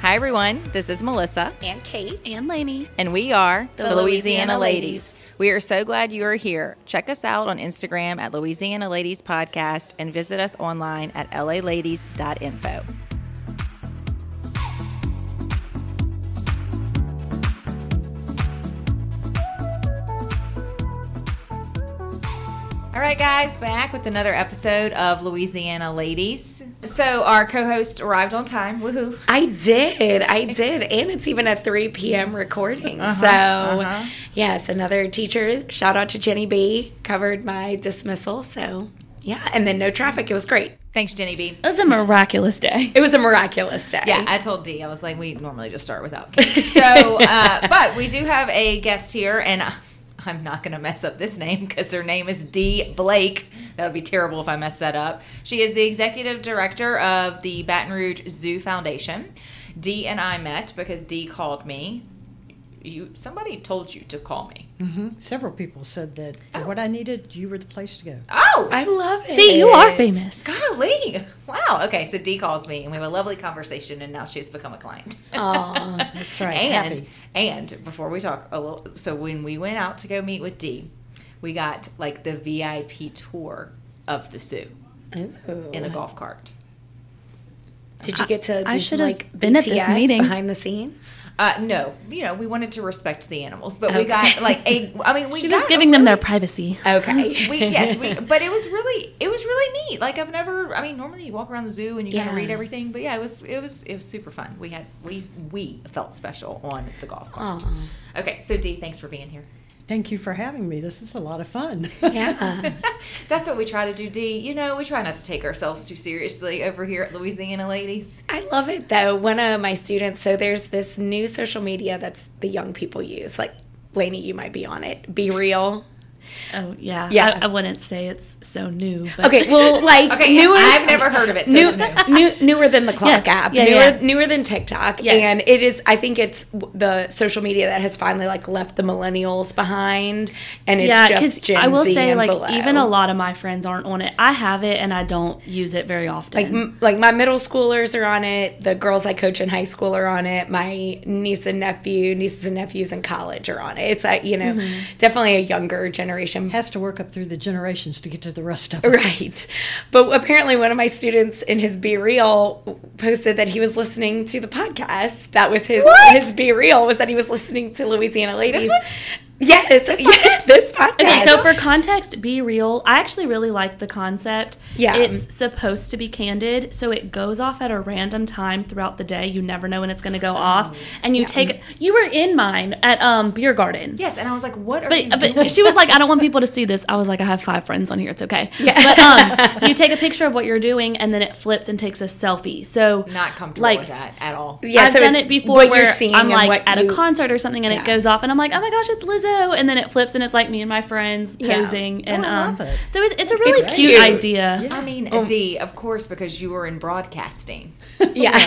Hi, everyone. This is Melissa, And Kate. And Lainey. and we are the, The Louisiana, Louisiana Ladies. Ladies. We are so glad you are here. Check us out on Instagram at Louisiana Ladies Podcast and visit us online at laladies.info. All right, guys, back with another episode of Louisiana Ladies. So, our co host arrived on time. Woohoo. I did. I did. And it's even a 3 p.m. recording. so, uh-huh. yes, another teacher. Shout out to Jenny B. Covered my dismissal. So, yeah. And then no traffic. It was great. Thanks, Jenny B. It was a miraculous day. It was a miraculous day. Yeah, I told Dee. I was like, we normally just start without Kate. So, uh, but we do have a guest here, and I- I'm not going to mess up this name because her name is Dee Blake. That would be terrible if I mess that up. She is the executive director of the Baton Rouge Zoo Foundation. Dee and I met because Dee called me. You, somebody told you to call me. Mm-hmm. Several people said that for oh. what I needed, you were the place to go. Oh, I love it. See, you are famous. golly! Wow. Okay, so Dee calls me, and we have a lovely conversation, and now she's become a client. Aw. That's right. And happy. and before we talk a little, so when we went out to go meet with Dee, we got like the VIP tour of the zoo in a golf cart. Did you get to I do should some, have like been at this meeting. behind the scenes? Uh, no, you know we wanted to respect the animals, but we got like a. I mean, we She got was a giving them their privacy. Okay. We yes, we but it was really it was really neat. Like I've never. I mean, normally you walk around the zoo and you kind of read everything, but yeah, it was it was it was super fun. We had we we felt special on the golf cart. Aw. Okay, so Dee, thanks for being here. Thank you for having me. This is a lot of fun. Yeah. That's what we try to do, Dee. You know, we try not to take ourselves too seriously over here at Louisiana Ladies. I love it though. One of my students, so there's this new social media that's the young people use. Like, Lainey, you might be on it. Be real. Oh, yeah. Yeah. I, I wouldn't say it's so new. But Okay, well, like Okay, newer. I've never heard of it. So New, it's new. new, newer than the clock Yes. app, Yeah, newer, yeah. newer than TikTok, Yes. and it is. I think it's the social media that has finally like left the millennials behind, and it's yeah, just Gen I will Z say, and like, below. even a lot of my friends aren't on it. I have it and I don't use it very often. like m- like my middle schoolers are on it. The girls I coach in high school are on it. My niece and nephew, nieces and nephews in college are on it. It's like you know, Mm-hmm. definitely a younger generation. Has to work up through the generations to get to the rest of us. Right. But apparently, one of my students in his Be Real posted that he was listening to the podcast. That was his his Be Real was that he was listening to Louisiana Ladies. Yes, yes, this podcast. Okay, so for context, be real. I actually really like the concept. Yeah. It's supposed to be candid, so it goes off at a random time throughout the day. You never know when it's going to go off. And you take You were in mine at um Beer Garden. Yes, and I was like, what are you But, doing? but she was like, I don't want people to see this. I was like, I have five friends on here. It's okay. But um, you take a picture of what you're doing, and then it flips and takes a selfie. So Not comfortable like, with that at all. Yeah, I've so done it before what where you're seeing I'm like at you- a concert or something and Yeah. it goes off and I'm like, oh my gosh, it's Lizzo. And then it flips and it's like me and my friends Yeah. posing. And I um, love it. so it, it's a really It's cute, cute. idea. I mean, Dee, of course, because you were in broadcasting. yeah,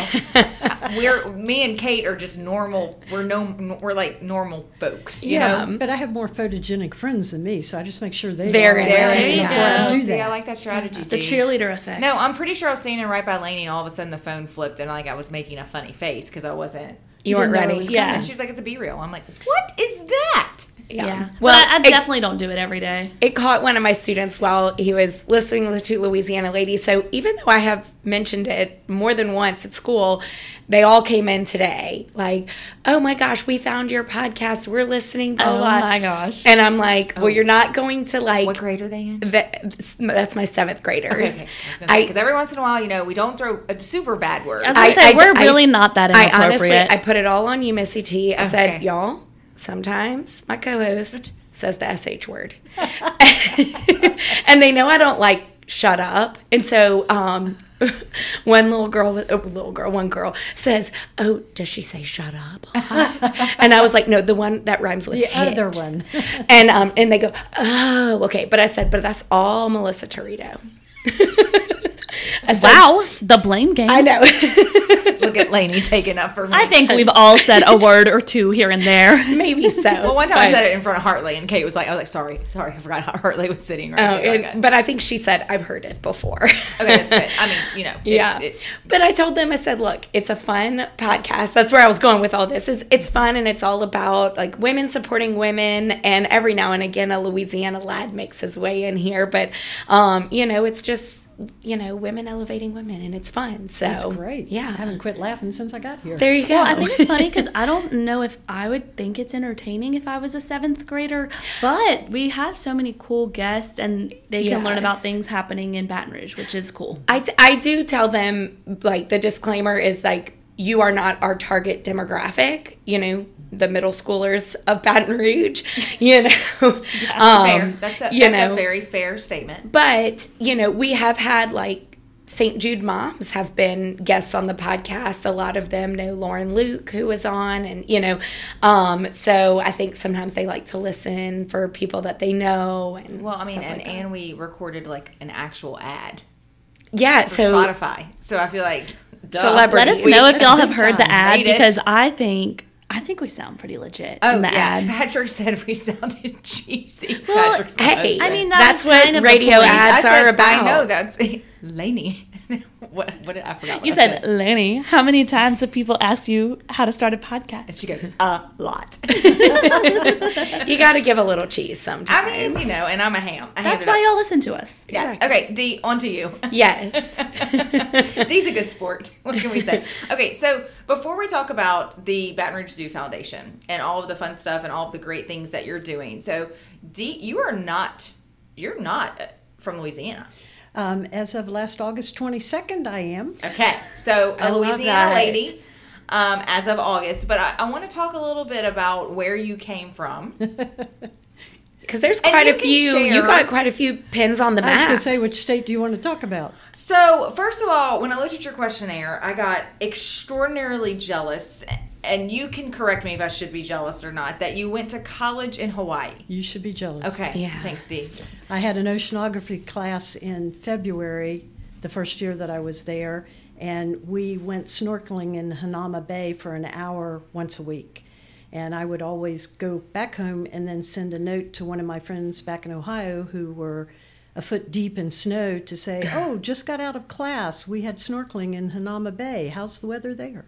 We're me and Kate are just normal. We're no, we're like normal folks. You Yeah. know. But I have more photogenic friends than me, so I just make sure they There are it There There you you go. I do See, that. I like that strategy. The cheerleader effect. No, I'm pretty sure I was standing right by Lainey, and all of a sudden the phone flipped, and like I was making a funny face because I wasn't. you weren't didn't know it ready. Yeah. And she was like, "It's a B reel. I'm like, "What is that?" Yeah. Well, but I, I it- definitely don't do it every day. it caught one of my students while he was listening to Louisiana Ladies. So even though I have mentioned it more than once at school, they all came in today like, "Oh my gosh, we found your podcast. We're listening." Blah Oh blah. my gosh. And I'm like, "Well, oh. you're not going to like." What grade are they in? that, that's my seventh graders. Okay, okay. I was gonna say because every once in a while, you know, we don't throw a super bad word. I was say, we're really not that I honestly, inappropriate. I put it all on you, Missy T. I said, y'all, sometimes my co-host says the sh word, and they know I don't like shut up. And so, um, one little girl, oh, little girl, one girl says, "Oh, does she say shut up?" and I was like, "No, the one that rhymes with The hit." other one. And um, and they go, "Oh, okay." But I said, "But that's all Melissa Torito." Said- Wow, the blame game. I know. Look at Lainey taking up for me. I think we've all said a word or two here and there. Maybe so. Well, one time I said it in front of Hartley, and Kate was like, "I was like, sorry, sorry, I forgot how Hartley was sitting right Oh, there." and- but I think she said I've heard it before. okay, that's good. I mean, you know, yeah. it- but I told them I said, look, it's a fun podcast. That's where I was going with all this. Is it's fun and it's all about like women supporting women, and every now and again a Louisiana lad makes his way in here. But um, you know, it's just you know women elevating women, and it's fun. So That's great. Yeah. I haven't quit laughing since I got here. there you go. Well, I think it's funny because I don't know if I would think it's entertaining if I was a seventh grader, but we have so many cool guests and they can learn about things happening in Baton Rouge, which is cool. I, t- I do tell them like the disclaimer is like you are not our target demographic you know the middle schoolers of Baton Rouge you know Um, fair. That's a you that's know a very fair statement. but you know we have had like St. Jude moms have been guests on the podcast. A lot of them know Lauren Luke, who was on, and you know, um, so I think sometimes they like to listen for people that they know. And Well, I mean, and like and we recorded like an actual ad yeah, for so Spotify, so I feel like duh. Celebrity. Let us know if y'all have heard the ad because I think I think we sound pretty legit Oh in the yeah, ad. Patrick said we sounded cheesy. Well, Patrick's hey. I mean, that That's what kind of radio ads said, are about. I know that's Lainey. what? What did I forgot? What You I said, Lanny, how many times have people asked you how to start a podcast? And she goes a lot. you got to give a little cheese sometimes. I mean, you know, and I'm a ham. I That's why y'all listen to us. Yeah. Exactly. Okay, Dee, on to you. Yes. Dee's a good sport. What can we say? Okay, so before we talk about the Baton Rouge Zoo Foundation and all of the fun stuff and all of the great things that you're doing, so Dee, you are not, you're not uh, from Louisiana. Um, as of last August 22nd, I am. Okay, so a Louisiana lady. Um, as of August, but I, I want to talk a little bit about where you came from. Because there's quite a can few. You got quite a few pins on the map. I was map. going to say, which state do you want to talk about? So, first of all, when I looked at your questionnaire, I got extraordinarily jealous, and you can correct me if I should be jealous or not, that you went to college in Hawaii. You should be jealous. Okay. Yeah. Thanks, Dee. I had an oceanography class in February, the first year that I was there, and we went snorkeling in Hanauma Bay for an hour once a week. And I would always go back home and then send a note to one of my friends back in Ohio who were a foot deep in snow to say, Oh, just got out of class. We had snorkeling in Hanauma Bay. How's the weather there?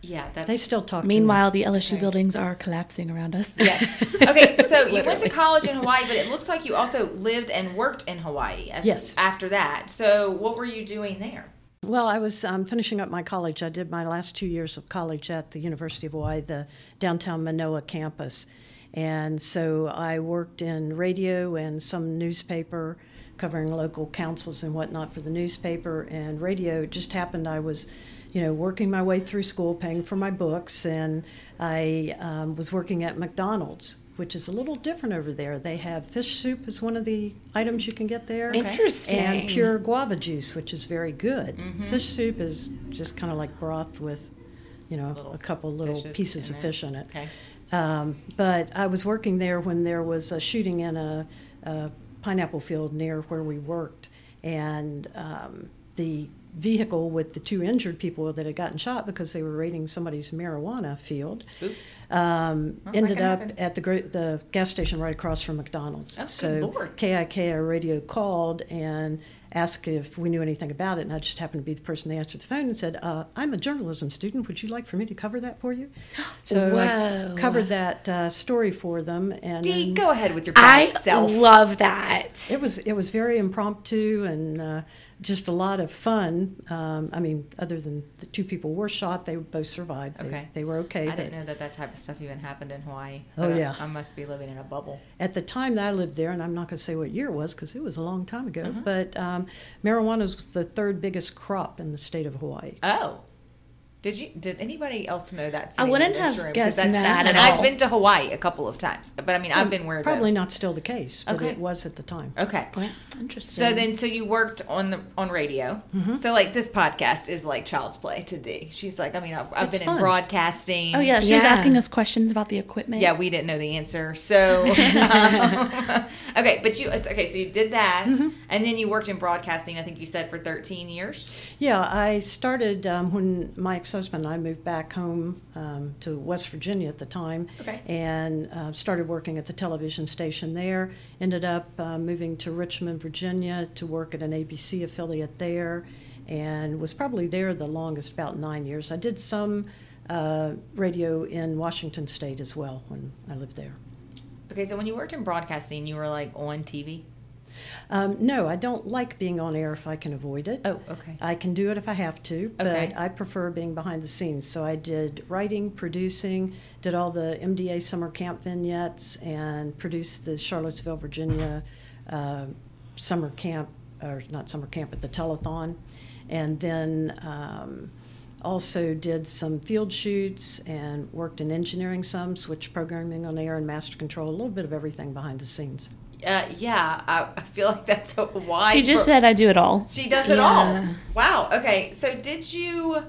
Yeah, that's They still talk to me. Meanwhile, the LSU Okay. buildings are collapsing around us. Yes. Okay, so you went to college in Hawaii, but it looks like you also lived and worked in Hawaii. As Yes. After that, so what were you doing there? Well, I was um, finishing up my college. I did my last two years of college at the University of Hawaii, the downtown Manoa campus. And so I worked in radio and some newspaper, covering local councils and whatnot for the newspaper and radio. It just happened I was, you know, working my way through school, paying for my books, and I um, was working at McDonald's, which is a little different over there. They have fish soup as one of the items you can get there. Interesting. And pure guava juice, which is very good. Mm-hmm. Fish soup is just kind of like broth with, you know, Little a couple little pieces of fish in it. Okay. Um, but I was working there when there was a shooting in a, a pineapple field near where we worked, and um, the vehicle with the two injured people that had gotten shot because they were raiding somebody's marijuana field Oops. um, ended up happen. at the the gas station right across from McDonald's. Oh, so. KIKI radio called and asked if we knew anything about it, and I just happened to be the person that answered the phone and said, uh, "I'm a journalism student. Would you like for me to cover that for you?" So Whoa. I covered that uh, story for them, and Dee, go ahead with your I self. love that. it was it was very impromptu and. Uh, just a lot of fun. Um, I mean, other than the two people were shot, they both survived. They, Okay. they were okay. I didn't know that that type of stuff even happened in Hawaii. Oh, But I- yeah. I, must be living in a bubble. At the time that I lived there, and I'm not going to say what year it was because it was a long time ago, Uh-huh. but um, marijuana was the third biggest crop in the state of Hawaii. Oh. Did you? Did anybody else know that? I sitting in wouldn't this have room? 'Cause guessed that's- that And at I've been to Hawaii a couple of times, but I mean, I've been where Probably the, not still the case, but Okay. it was at the time. Okay. Wow, interesting. So then, so you worked on the on radio. Mm-hmm. So like this podcast is like child's play to Dee. She's like, I mean, I've, I've It's been in broadcasting. oh yeah, she was asking us questions about the equipment. Yeah, we didn't know the answer. So, um, okay, but you okay? So you did that, Mm-hmm. and then you worked in broadcasting. I think you said for thirteen years. Yeah, I started um, when my ex-husband and I moved back home um, to West Virginia at the time, Okay. and uh, started working at the television station there. Ended up uh, moving to Richmond, Virginia, to work at an ABC affiliate there, and was probably there the longest, about nine years. I did some uh, radio in Washington State as well when I lived there. Okay, so when you worked in broadcasting, you were like on TV. Um, no, I don't like being on air if I can avoid it. Oh, okay. I can do it if I have to, but Okay. I prefer being behind the scenes. So I did writing, producing, did all the MDA summer camp vignettes, and produced the Charlottesville, Virginia uh, summer camp, or not summer camp, but the telethon. And then um, also did some field shoots and worked in engineering some, switch programming on air and master control, a little bit of everything behind the scenes. Uh, yeah, I, I feel like that's a wide. She just pro- said I do it all. she does it all. Wow. Okay, so did you?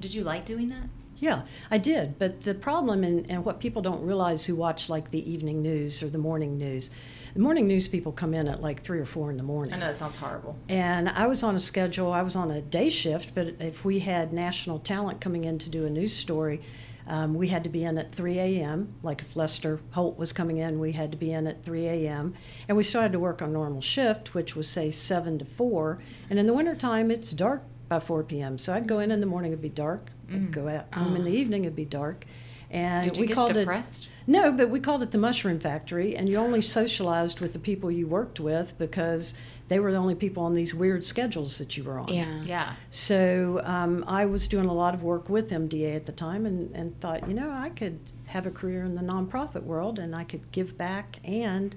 Did you like doing that? Yeah, I did. But the problem, and, and what people don't realize who watch like the evening news or the morning news, the morning news people come in at like three or four in the morning. I know that sounds horrible. And I was on a schedule, I was on a day shift, but if we had national talent coming in to do a news story, um, we had to be in at 3 a.m. Like if Lester Holt was coming in, we had to be in at 3 a.m. And we still had to work on normal shift, which was say 7 to 4. And in the wintertime, it's dark by 4 p.m. So I'd go in in the morning, it'd be dark. I'd go out home in the evening, it'd be dark. And Did you we get called depressed? it no, but we called it the Mushroom Factory, and you only socialized with the people you worked with because they were the only people on these weird schedules that you were on. Yeah. Yeah. So um, I was doing a lot of work with MDA at the time and, and thought, you know, I could have a career in the nonprofit world and I could give back and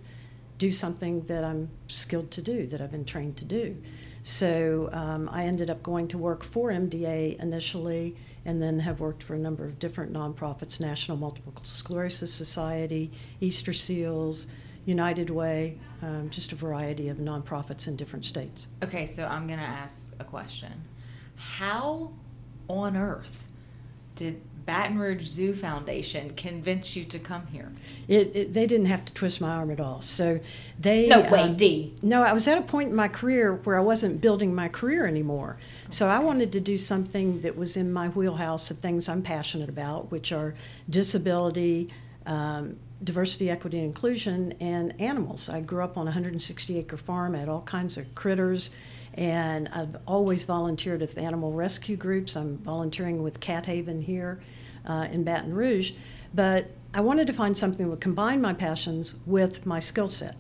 do something that I'm skilled to do, that I've been trained to do. So um, I ended up going to work for MDA initially and then have worked for a number of different nonprofits National Multiple Sclerosis Society, Easter Seals, United Way, um, just a variety of nonprofits in different states. Okay, so I'm gonna ask a question. How on earth did Baton Rouge Zoo Foundation convince you to come here? It, it, they didn't have to twist my arm at all. So they No way, um, Dee. No, I was at a point in my career where I wasn't building my career anymore. So I wanted to do something that was in my wheelhouse of things I'm passionate about, which are disability, um, diversity, equity, and inclusion, and animals. I grew up on a 160 acre farm. I had all kinds of critters. And I've always volunteered with animal rescue groups. I'm volunteering with Cat Haven here uh, in Baton Rouge. But I wanted to find something that would combine my passions with my skill set.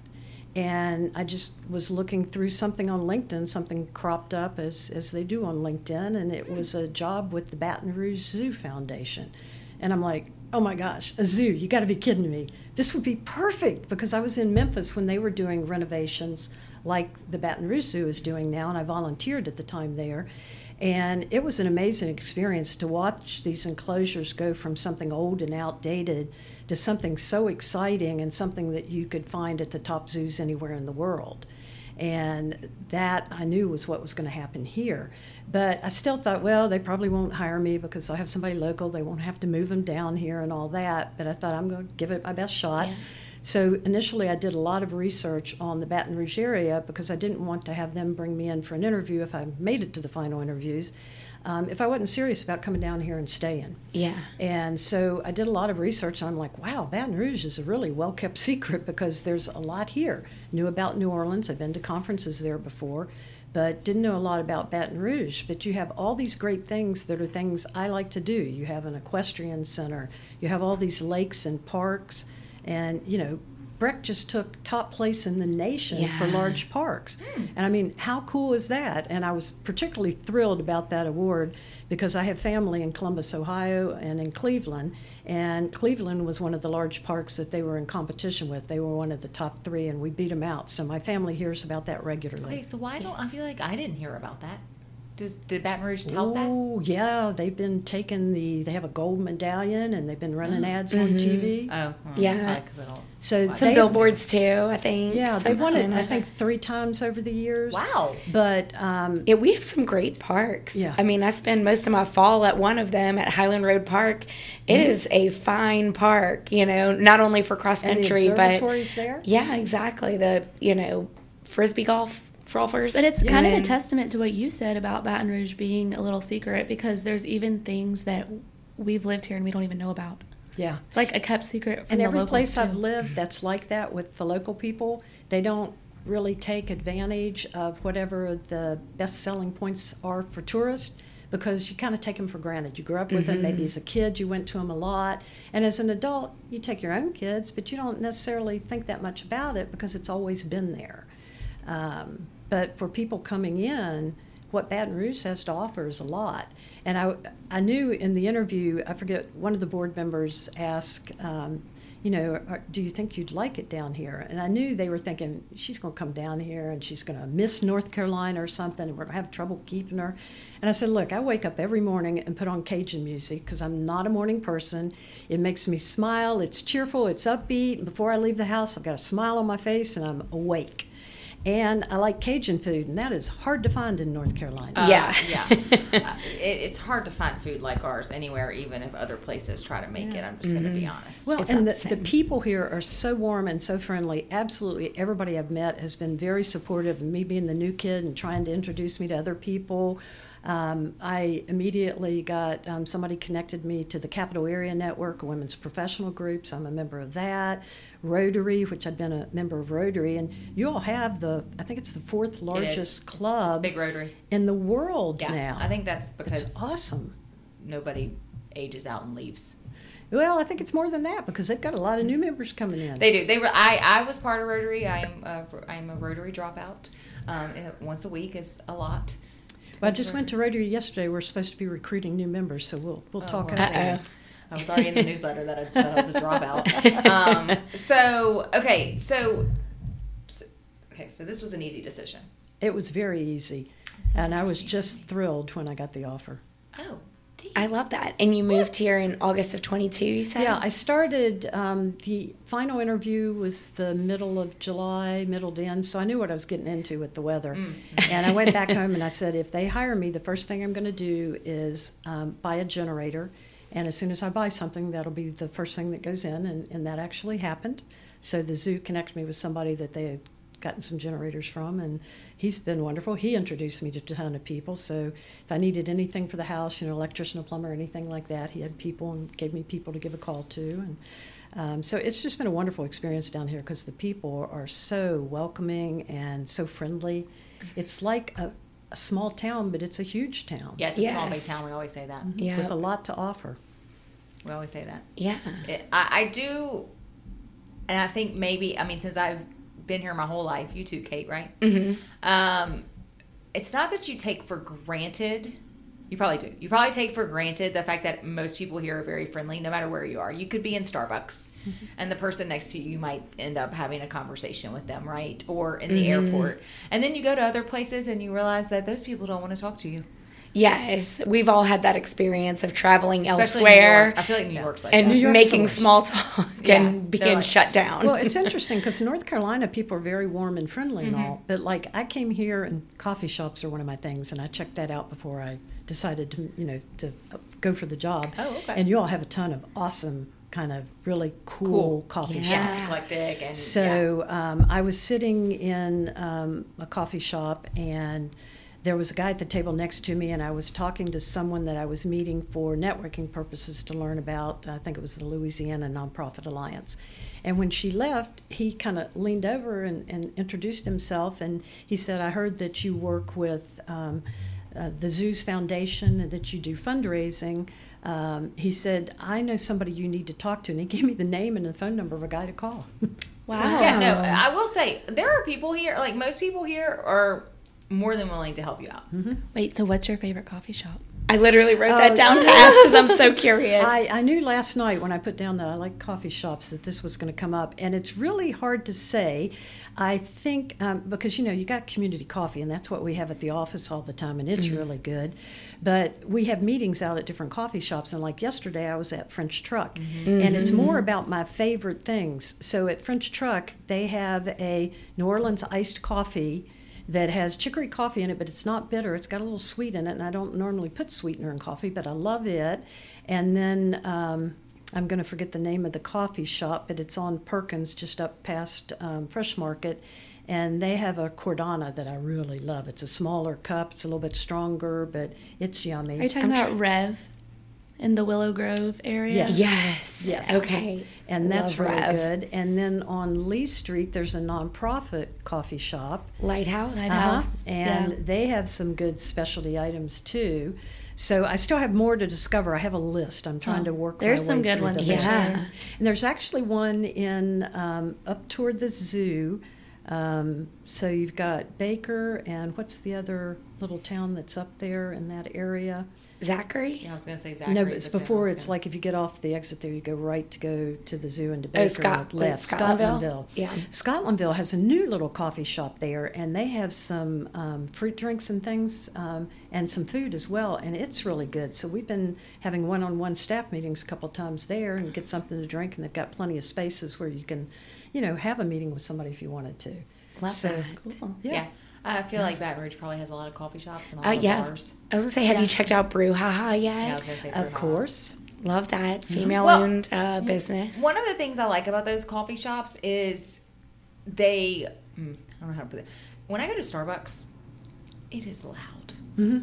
And I just was looking through something on LinkedIn, something cropped up as, as they do on LinkedIn, and it was a job with the Baton Rouge Zoo Foundation. And I'm like, oh my gosh, a zoo, you gotta be kidding me. This would be perfect because I was in Memphis when they were doing renovations like the Baton Rouge Zoo is doing now, and I volunteered at the time there. And it was an amazing experience to watch these enclosures go from something old and outdated to something so exciting and something that you could find at the top zoos anywhere in the world. And that I knew was what was going to happen here. But I still thought, well, they probably won't hire me because I have somebody local. They won't have to move them down here and all that. But I thought I'm going to give it my best shot. Yeah. So initially, I did a lot of research on the Baton Rouge area because I didn't want to have them bring me in for an interview if I made it to the final interviews, um, if I wasn't serious about coming down here and staying. Yeah. And so I did a lot of research, and I'm like, wow, Baton Rouge is a really well kept secret because there's a lot here. Knew about New Orleans, I've been to conferences there before, but didn't know a lot about Baton Rouge. But you have all these great things that are things I like to do. You have an equestrian center, you have all these lakes and parks, and, you know, BREC just took top place in the nation for large parks. Hmm. And I mean, how cool is that? And I was particularly thrilled about that award because I have family in Columbus, Ohio, and in Cleveland. And Cleveland was one of the large parks that they were in competition with. They were one of the top three, and we beat them out. So my family hears about that regularly. Okay, so why don't I feel like I didn't hear about that? Does did Baton Rouge tout that? Oh yeah, they've been taking the. They have a gold medallion, and they've been running ads on TV. Oh, well, Yeah. I- 'cause I don't- So Some Some billboards too, I think. Yeah, they've won it. I think three times over the years. Wow. But um, Yeah, we have some great parks. Yeah. I mean, I spend most of my fall at one of them at Highland Road Park. It Mm-hmm. is a fine park, you know, not only for cross country, but observatories there. yeah, exactly. The, you know, frisbee golf golfers. But it's you kind of know. a testament to what you said about Baton Rouge being a little secret because there's even things that we've lived here and we don't even know about. Yeah. It's like a kept secret from And the every locals, place I've lived that's like that with the local people, they don't really take advantage of whatever the best selling points are for tourists because you kind of take them for granted. You grew up with them, maybe as a kid you went to them a lot, and as an adult you take your own kids, but you don't necessarily think that much about it because it's always been there. Um, but for people coming in, what Baton Rouge has to offer is a lot. And I, I knew in the interview, I forget, one of the board members asked, um, you know, do you think you'd like it down here? And I knew they were thinking, she's going to come down here and she's going to miss North Carolina or something, and we're going to have trouble keeping her. And I said, look, I wake up every morning and put on Cajun music because I'm not a morning person. It makes me smile, it's cheerful, it's upbeat. And before I leave the house, I've got a smile on my face and I'm awake. And I like Cajun food, and that is hard to find in North Carolina. Uh, Yeah. yeah. Uh, it, it's hard to find food like ours anywhere, even if other places try to make it. I'm just going to be honest. Well, It's and the, the the people here are so warm and so friendly. Absolutely, everybody I've met has been very supportive of me being the new kid and trying to introduce me to other people. Um, I immediately got um, somebody connected me to the Capital Area Network, women's professional groups. I'm a member of that. Rotary, which I'd been a member of Rotary, and you all have the, I think it's the fourth largest club Big Rotary. in the world Yeah. now. I think that's it's because awesome. nobody ages out and leaves. Well, I think it's more than that because they've got a lot of new members coming in. They do. They were. I. I was part of Rotary. I am. A, I am a Rotary dropout. Um, it- once a week is a lot. Well, I just went to Rotary yesterday. We're supposed to be recruiting new members, so we'll we'll Oh, talk well, after Uh-oh. this. I was already in the newsletter that I, that I was a dropout. Um, so okay, so, so okay, so this was an easy decision. It was very easy, So and I was just thrilled when I got the offer. Oh, deep. I love that. And you moved here in August of 22, you said? Yeah, I started. Um, the final interview was the middle of July, middle to end, so I knew what I was getting into with the weather. Mm. and I went back home and I said, if they hire me, the first thing I'm going to do is um, buy a generator. And as soon as I buy something, that'll be the first thing that goes in. And, and that actually happened. So the zoo connected me with somebody that they had gotten some generators from. And he's been wonderful. He introduced me to a ton of people. So if I needed anything for the house, you know, electrician, a plumber, anything like that, he had people and gave me people to give a call to. And um, so it's just been a wonderful experience down here because the people are so welcoming and so friendly. It's like a, a small town, but it's a huge town Yeah, it's a small big town. We always say that. Yeah. with a lot to offer. We always say that. Yeah. It, I, I do, and I think maybe I mean since I've been here my whole life, you too, Kate, right? hmm Um, it's not that you take for granted. You probably do. You probably take for granted the fact that most people here are very friendly, no matter where you are. You could be in Starbucks, and the person next to you you might end up having a conversation with them, right? Or in the airport, and then you go to other places and you realize that those people don't want to talk to you. Yes, we've all had that experience of traveling Especially New elsewhere York. I feel like New York's like and that. New York's making the worst. small talk Yeah, and they're being like- shut down. Well, it's interesting because in North Carolina, people are very warm and friendly Mm-hmm. and all. But like, I came here, and coffee shops are one of my things, and I checked that out before I decided to, you know, to uh, go for the job. Oh, okay. And you all have a ton of awesome, kind of really cool, Cool. coffee Yeah. shops. eclectic and So um, I was sitting in um, a coffee shop, and there was a guy at the table next to me, and I was talking to someone that I was meeting for networking purposes to learn about. I think it was the Louisiana Nonprofit Alliance. And when she left, he kind of leaned over and, and introduced himself, and he said, "I heard that you work with." Um, uh, the Zoos Foundation and that you do fundraising. Um, he said, I know somebody you need to talk to. And he gave me the name and the phone number of a guy to call. Wow. Yeah, no, I will say there are people here, like most people here, are more than willing to help you out. Wait, so what's your favorite coffee shop? I literally wrote that Oh. down to ask because I'm so curious. I, I knew last night when I put down that I like coffee shops that this was going to come up, and it's really hard to say. I think um, because you know you got community coffee, and that's what we have at the office all the time, and it's really good. But we have meetings out at different coffee shops, and like yesterday, I was at French Truck, and it's more about my favorite things. So at French Truck, they have a New Orleans iced coffee that has chicory coffee in it, but it's not bitter. It's got a little sweet in it, and I don't normally put sweetener in coffee, but I love it. And then um, I'm going to forget the name of the coffee shop, but it's on Perkins, just up past um, Fresh Market. And they have a cortado that I really love. It's a smaller cup, it's a little bit stronger, but it's yummy. Are you talking I'm about try- Rev in the Willow Grove area? Yes. yes. Yes. Okay. and that's Love really Rev. good. And then on Lee Street, there's a nonprofit coffee shop. Lighthouse. Lighthouse. Uh-huh. And yeah. they have some good specialty items too. So I still have more to discover. I have a list. I'm trying Oh, to work. There's some good ones the Yeah. And there's actually one in um, up toward the zoo. Um, so you've got Baker and what's the other little town that's up there in that area? Zachary. Yeah, I was gonna say Zachary. no, but it's before. It's like if you get off the exit there, you go right to go to the zoo and to Baker. Oh, Scot- left. Scotlandville? Scotlandville. Yeah. Scotlandville has a new little coffee shop there, and they have some um, fruit drinks and things, um, and some food as well, and it's really good. So we've been having one-on-one staff meetings a couple times there, and get something to drink, and they've got plenty of spaces where you can, you know, have a meeting with somebody if you wanted to. Love so, that. Cool. Yeah. Yeah. I feel like Baton Rouge probably has a lot of coffee shops and a lot Uh, of yes. bars. I was gonna say, have Yeah. you checked out Brew Haha yet? Yeah, I was gonna say Of course. Love that female Well, owned uh, business. One of the things I like about those coffee shops is they. mm, I don't know how to put it. When I go to Starbucks, it is loud. hmm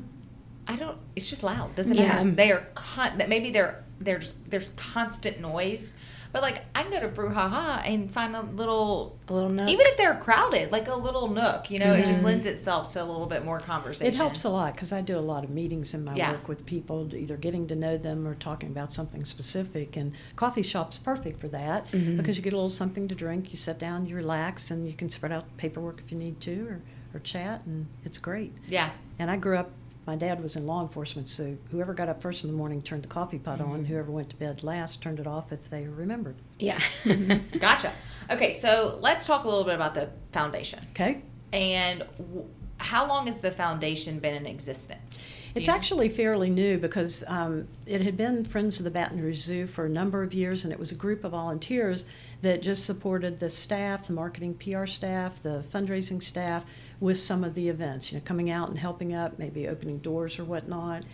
I don't. It's just loud. Doesn't Yeah. matter. They are con- that maybe they're they're just there's constant noise, but like I can go to Brew Haha and find a little a little nook. even if they're crowded, like a little nook. You know, it Mm-hmm. just lends itself to a little bit more conversation. It helps a lot because I do a lot of meetings in my Yeah. work with people, either getting to know them or talking about something specific. And coffee shop's perfect for that Mm-hmm. because you get a little something to drink, you sit down, you relax, and you can spread out paperwork if you need to or, or chat, and it's great. Yeah. And I grew up. My dad was in law enforcement, so whoever got up first in the morning turned the coffee pot Mm-hmm. on. Whoever went to bed last turned it off if they remembered. yeah. Gotcha. Okay, so let's talk a little bit about the foundation. Okay. And w- how long has the foundation been in existence? Do It's actually fairly new because um, it had been Friends of the Baton Rouge Zoo for a number of years, and it was a group of volunteers that just supported the staff, the marketing PR staff, the fundraising staff with some of the events, you know, coming out and helping up, maybe opening doors or whatnot.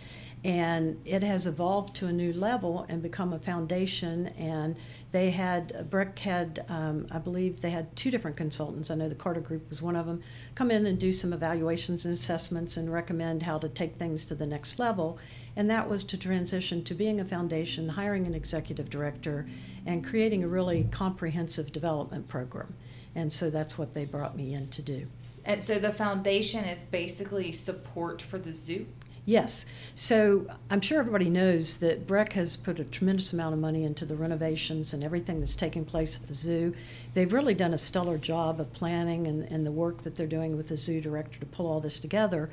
And it has evolved to a new level and become a foundation. And they had, BREC had, um, I believe they had two different consultants. I know the Carter Group was one of them, come in and do some evaluations and assessments and recommend how to take things to the next level. And that was to transition to being a foundation, hiring an executive director, and creating a really comprehensive development program. And so that's what they brought me in to do. And so the foundation is basically support for the zoo. Yes. So I'm sure everybody knows that BREC has put a tremendous amount of money into the renovations and everything that's taking place at the zoo. They've really done a stellar job of planning and, and the work that they're doing with the zoo director to pull all this together.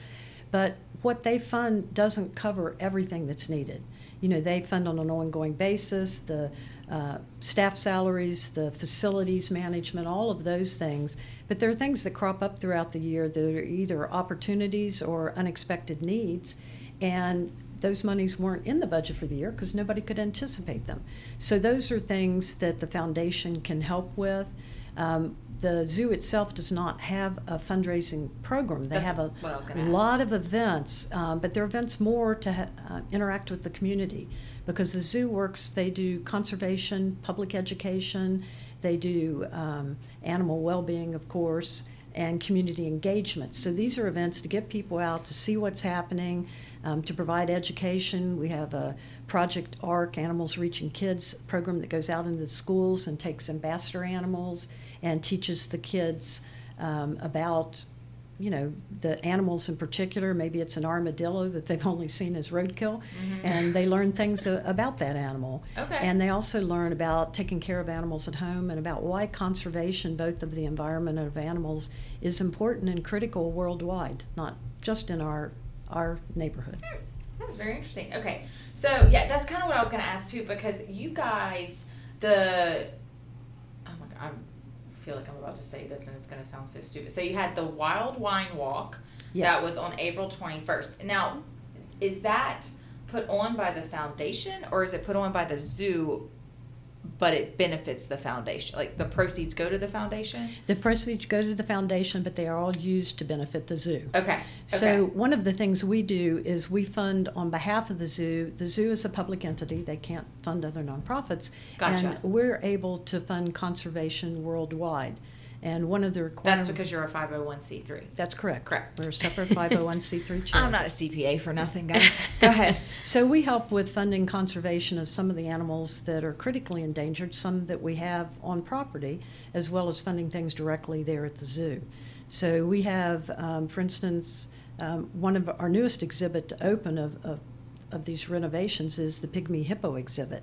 But what they fund doesn't cover everything that's needed. You know, they fund on an ongoing basis the uh, staff salaries, the facilities management, all of those things. But there are things that crop up throughout the year that are either opportunities or unexpected needs. And those monies weren't in the budget for the year because nobody could anticipate them. So those are things that the foundation can help with. Um, the zoo itself does not have a fundraising program. They That's have a what I was gonna ask. lot of events, um, but they're events more to ha- uh, interact with the community because the zoo works. They do conservation, public education, they do um, animal well-being, of course, and community engagement. So these are events to get people out to see what's happening, um, to provide education. We have a Project ARC, Animals Reaching Kids program that goes out into the schools and takes ambassador animals and teaches the kids um, about you know the animals in particular. Maybe it's an armadillo that they've only seen as roadkill. And they learn things about that animal. Okay. and they also learn about taking care of animals at home and about why conservation both of the environment and of animals is important and critical worldwide not just in our our neighborhood. Is very interesting. Okay, so yeah, that's kind of what I was going to ask too, because you guys, the oh my god, I'm, feel like I'm about to say this and it's going to sound so stupid. So you had the Wild Wine Walk Yes. that was on April 21st. Now, is that put on by the foundation or is it put on by the zoo? But it benefits the foundation. Like the proceeds go to the foundation. The proceeds go to the foundation, but they are all used to benefit the zoo. Okay. So okay. one of the things we do is we fund on behalf of the zoo. The zoo is a public entity; they can't fund other nonprofits, Gotcha. and we're able to fund conservation worldwide. And one of the requirements. That's requirements because you're a 501c3. that's correct. Correct. We're a separate 501c3 charity. I'm not a CPA for nothing, guys. Go ahead. So we help with funding conservation of some of the animals that are critically endangered, some that we have on property, as well as funding things directly there at the zoo. So we have, um, for instance, um, one of our newest exhibit to open of, of, of these renovations is the pygmy hippo exhibit.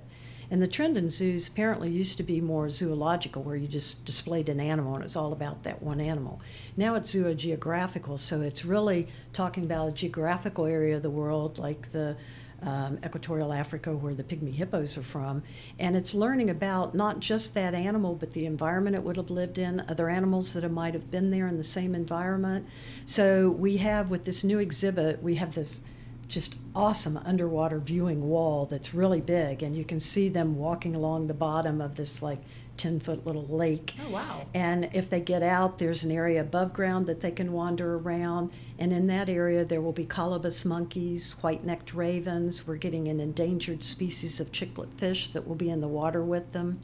And the trend in zoos apparently used to be more zoological, where you just displayed an animal and it was all about that one animal. Now it's zoogeographical, so it's really talking about a geographical area of the world, like the um, equatorial Africa, where the pygmy hippos are from. And it's learning about not just that animal, but the environment it would have lived in, other animals that might have been there in the same environment. So we have, with this new exhibit, we have this just awesome underwater viewing wall that's really big, and you can see them walking along the bottom of this like 10 foot little lake. Oh, wow. And if they get out, there's an area above ground that they can wander around. And in that area, there will be colobus monkeys, white necked ravens. We're getting an endangered species of cichlid fish that will be in the water with them.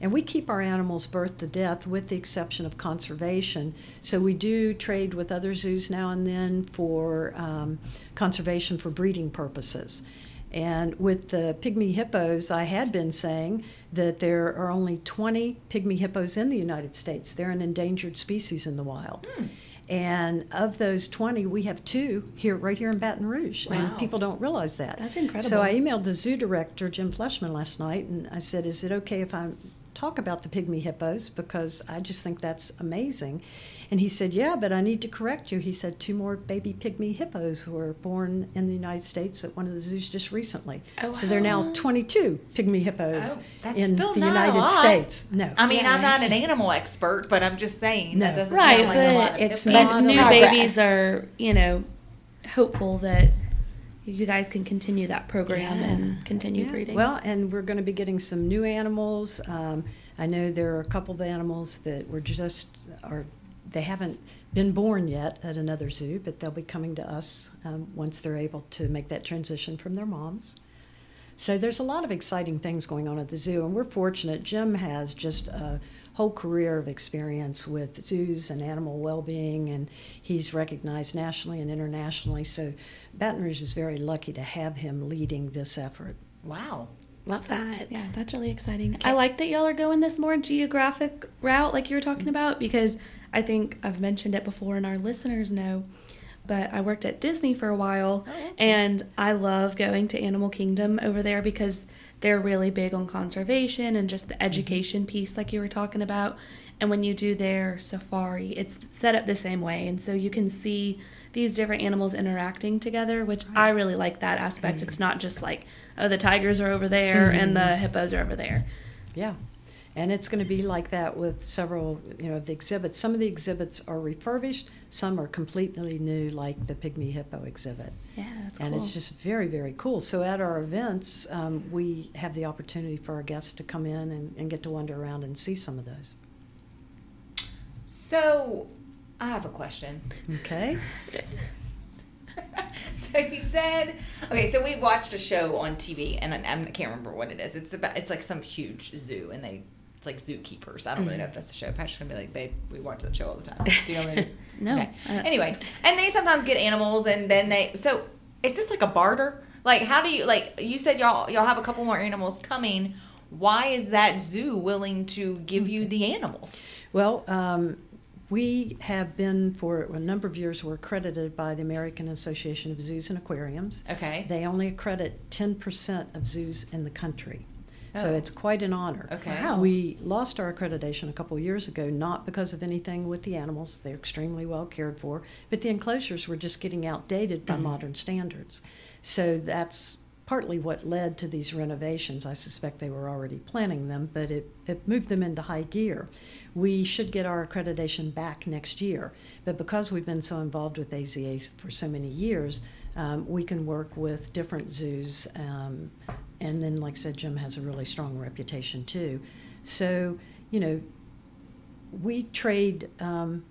And we keep our animals birth to death with the exception of conservation. So we do trade with other zoos now and then for um, conservation for breeding purposes. And with the pygmy hippos, I had been saying that there are only 20 pygmy hippos in the United States. They're an endangered species in the wild. And of those 20, we have two here, right here in Baton Rouge. Wow. And people don't realize that. That's incredible. So I emailed the zoo director, Jim Fleshman, last night, and I said, Is it okay if I talk about the pygmy hippos? Because I just think that's amazing. And he said, Yeah, but I need to correct you. He said, Two more baby pygmy hippos were born in the United States at one of the zoos just recently. Oh, So there are now 22 pygmy hippos Oh, in the United. States. No. I mean, I'm not an animal expert, but I'm just saying that doesn't Right, sound like a lot. but of it's these not new progress. babies are, you know, hopeful that you guys can continue that program and continue Yeah. breeding. Well, and we're going to be getting some new animals. Um, I know there are a couple of animals that were just, are they haven't been born yet at another zoo, but they'll be coming to us um, once they're able to make that transition from their moms. So there's a lot of exciting things going on at the zoo, and we're fortunate. Jim has just a whole career of experience with zoos and animal well-being, and he's recognized nationally and internationally. So Baton Rouge is very lucky to have him leading this effort. Wow. Love that. Yeah, that's really exciting. I like that y'all are going this more geographic route, like you were talking mm. about, because I think I've mentioned it before and our listeners know. But I worked at Disney for a while, oh, and I love going to Animal Kingdom over there because they're really big on conservation and just the mm-hmm. education piece, like you were talking about. And when you do their safari, it's set up the same way, and so you can see these different animals interacting together, which I really like that aspect. It's not just like, oh, the tigers are over there and mm-hmm. the hippos are over there. Yeah. And it's going to be like that with several, you know, of the exhibits. Some of the exhibits are refurbished, some are completely new, like the Pygmy Hippo exhibit. Yeah, that's cool. and cool. it's just very, very cool. So at our events, um, we have the opportunity for our guests to come in and, and get to wander around and see some of those. So, I have a question. Okay? so you said okay. So we watched a show on TV, and I, I can't remember what it is. It's about it's like some huge zoo, and they it's like zookeepers. I don't really know if that's a show. Patrick's gonna be like, babe, we watch that show all the time. Do you know what it is? No, Okay. Anyway, and they sometimes get animals, and then they. So is this like a barter? Like, how do you like? You said y'all y'all have a couple more animals coming. Why is that zoo willing to give you the animals? Well, um, we have been for a number of years, we're accredited by the American Association of Zoos and Aquariums. Okay. They only accredit 10% of zoos in the country. So Oh. it's quite an honor. Okay. Wow. We lost our accreditation a couple of years ago, not because of anything with the animals, they're extremely well cared for, but the enclosures were just getting outdated by mm-hmm. modern standards. So that's partly what led to these renovations. I suspect they were already planning them, but it, it moved them into high gear. We should get our accreditation back next year, but because we've been so involved with AZA for so many years, um, we can work with different zoos. Um, and then, like I said, Jim has a really strong reputation too. So, you know, we trade um,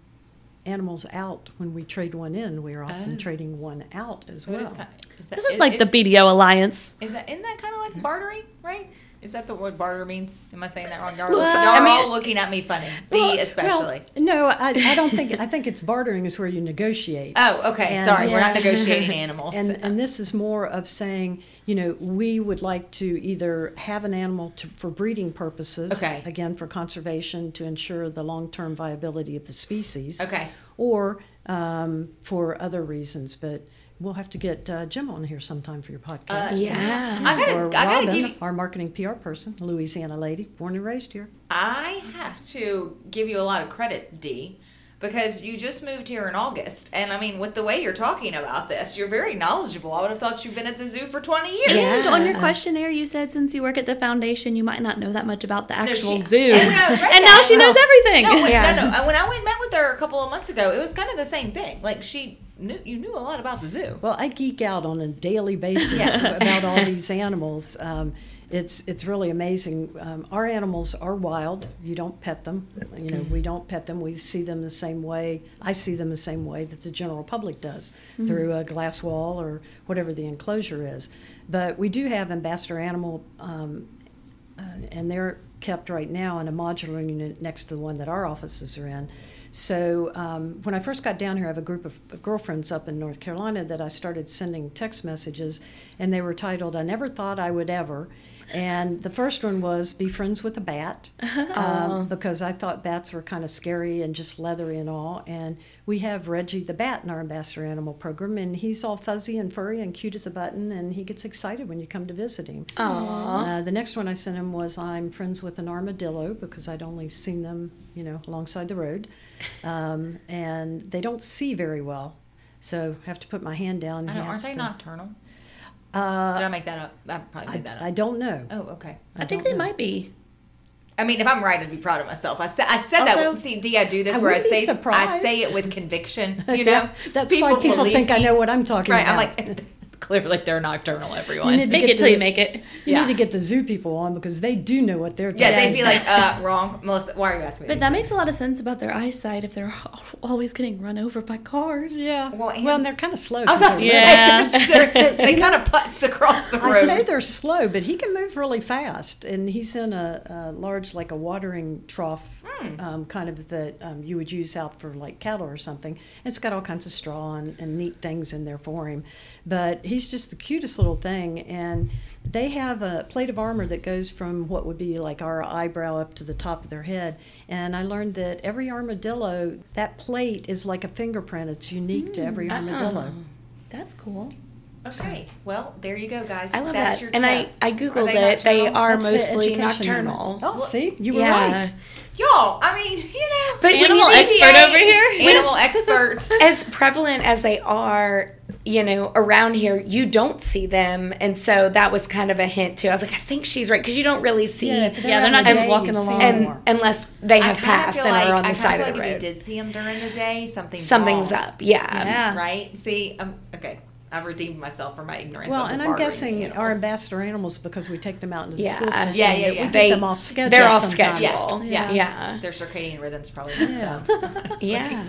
animals out when we trade one in. We are often Oh. trading one out as What well. is kind- is that- This is it- like it- the BDO Alliance. Is that isn't that kind of like bartering, right? Is that the word barter means? Am I saying that wrong? Y'all, are- Well, y'all I mean- all looking at me funny. Dee Well, especially. well, no, I, I don't think. I think it's bartering is where you negotiate. oh, okay. And- Sorry, we're not negotiating animals. And, and this is more of saying, you know, we would like to either have an animal to, for breeding purposes, Okay. again for conservation to ensure the long-term viability of the species, okay. or um, for other reasons. But we'll have to get uh, Jim on here sometime for your podcast. Uh, Yeah. I gotta, or I gotta Robin, give you, our marketing PR person, Louisiana lady, born and raised here. I have to give you a lot of credit, Dee, because you just moved here in August, and I mean, with the way you're talking about this, you're very knowledgeable. I would have thought you've been at the zoo for 20 years. Yeah. And on your questionnaire, you said since you work at the foundation, you might not know that much about the No, actual she- zoo. and when I read And now she knows everything. No, when, Yeah. no, no. When I went and met with her a couple of months ago, it was kind of the same thing. Like she knew, you knew a lot about the zoo. Well, I geek out on a daily basis about all these animals. Um, it's it's really amazing. Um, our animals are wild. You don't pet them. You know, we don't pet them. We see them the same way. I see them the same way that the general public does through a glass wall or whatever the enclosure is. But we do have ambassador animal, um, uh, and they're kept right now in a modular unit next to the one that our offices are in. So um, when I first got down here, I have a group of of girlfriends up in North Carolina that I started sending text messages, and they were titled "I Never Thought I Would Ever." And the first one was "Be Friends with a Bat," um, because I thought bats were kind of scary and just leathery and all. And we have Reggie the bat in our ambassador animal program, and he's all fuzzy and furry and cute as a button, and he gets excited when you come to visit him. Uh, the next one I sent him was I'm friends with an armadillo because I'd only seen them, you know, alongside the road, um, and they don't see very well, so I have to put my hand down. I aren't they to- nocturnal? Uh, Did I make that up? I probably I, that up. I don't know. oh, okay. I think they know. might be. I mean, if I'm right, I'd be proud of myself. I said, I said that. Also- With, see, Dee, I do this I where I say, I say it with conviction. You know, Yeah, that's why people believe think I know what I'm talking Right? about. I'm like, clearly they're nocturnal. Everyone. You need to Make get it till you the- make it. You Yeah. need to get the zoo people on because they do know what they're talking yeah, they'd be like, uh, wrong, Melissa. Why are you asking me? But that things? makes a lot of sense about their eyesight if they're always getting run over by cars. Yeah. Well, Well, and- and, they're kind of slow. I was 'cause about to they're Yeah. say, they're- they're- they kind of putts across the road. I say they're slow, but he can move really fast, and he's in a, a large, like a watering trough, Hmm. um, kind of that um, you would use out for like cattle or something. It's got all kinds of straw and, and neat things in there for him, but he's just the cutest little thing. And they have a plate of armor that goes from what would be like our eyebrow up to the top of their head. And I learned that every armadillo, that plate is like a fingerprint. It's unique to every mm, uh-uh. armadillo. That's cool. Okay, well, there you go, guys. I love That's that. your And I, tip. I Are googled they it. They are That's mostly education nocturnal. Oh, see, you were Yeah. right. Y'all, I mean, you know, But when Animal you expert EPA, over here. Animal expert. as prevalent as they are, you know, around here, you don't see them, and so that was kind of a hint too. I was like, I think she's right because you don't really see, if Yeah, they're not the just day, walking along. and unless they have passed and like, are on the I side kinda of the feel like road. If you did see them during the day, something's Something's wrong, up. Yeah. Yeah. right? See, um, okay, I've redeemed myself for my ignorance. Well, of and I'm guessing animals. our ambassador animals because we take them out into the Yeah. school system. Yeah, yeah, yeah. We get They- them off schedule. they're off sometimes. schedule. Yeah, yeah, Yeah. Their circadian rhythms probably messed Yeah. up. Yeah.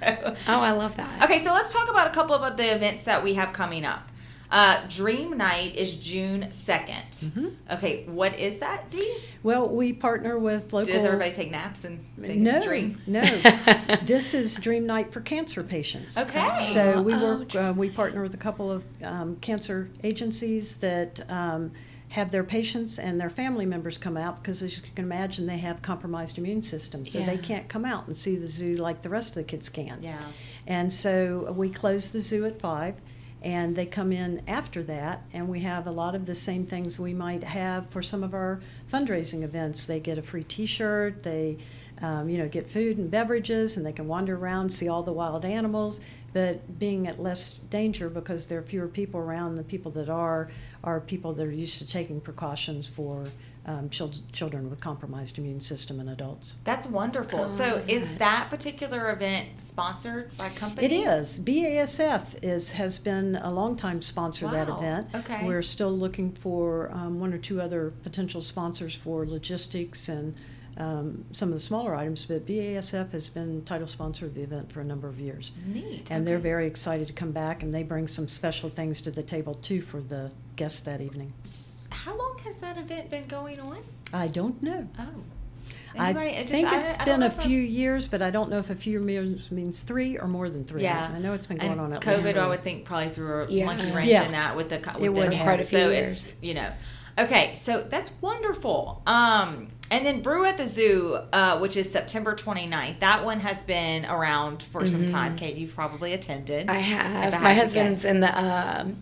So- Oh, I love that. Okay, so let's talk about a couple of the events that we have coming up. Uh, Dream Night is June 2nd. Mm-hmm. Okay, what is that, Dee? Well, we partner with local. Does everybody take naps and they no, dream? no. this is Dream Night for cancer patients. Okay. So we Oh, work. Uh, we partner with a couple of um, cancer agencies that um, have their patients and their family members come out because, as you can imagine, they have compromised immune systems, so they can't come out and see the zoo like the rest of the kids can. Yeah. And so we close the zoo at five, and they come in after that, and we have a lot of the same things we might have for some of our fundraising events. They get a free T-shirt. They um, you know, get food and beverages, and they can wander around, see all the wild animals, but being at less danger because there are fewer people around. The people that are are people that are used to taking precautions for um, chil- children with compromised immune system and adults. That's wonderful. Oh, so, is that. that particular event sponsored by companies? It is. BASF is has been a longtime sponsor of that event. Okay. We're still looking for um, one or two other potential sponsors for logistics and um, some of the smaller items, but BASF has been title sponsor of the event for a number of years. Neat. And they're very excited to come back, and they bring some special things to the table too for the guests that evening. How long has that event been going on? I don't know. Oh. I Anybody- it just- think I- it's I don't been a if I- few years, but I don't know if a few years means three or more than three. Yeah. I know it's been going and on at least COVID, three. I would think probably threw a Yeah. monkey wrench Yeah. in that with the co- It with would the have. Quite a few so years. It's, you know, okay, so that's wonderful. Um, and then Brew at the Zoo, uh, which is September 29th. That one has been around for some time. Kate, you've probably attended. Mm-hmm. I have. I My husband's guess. in the um,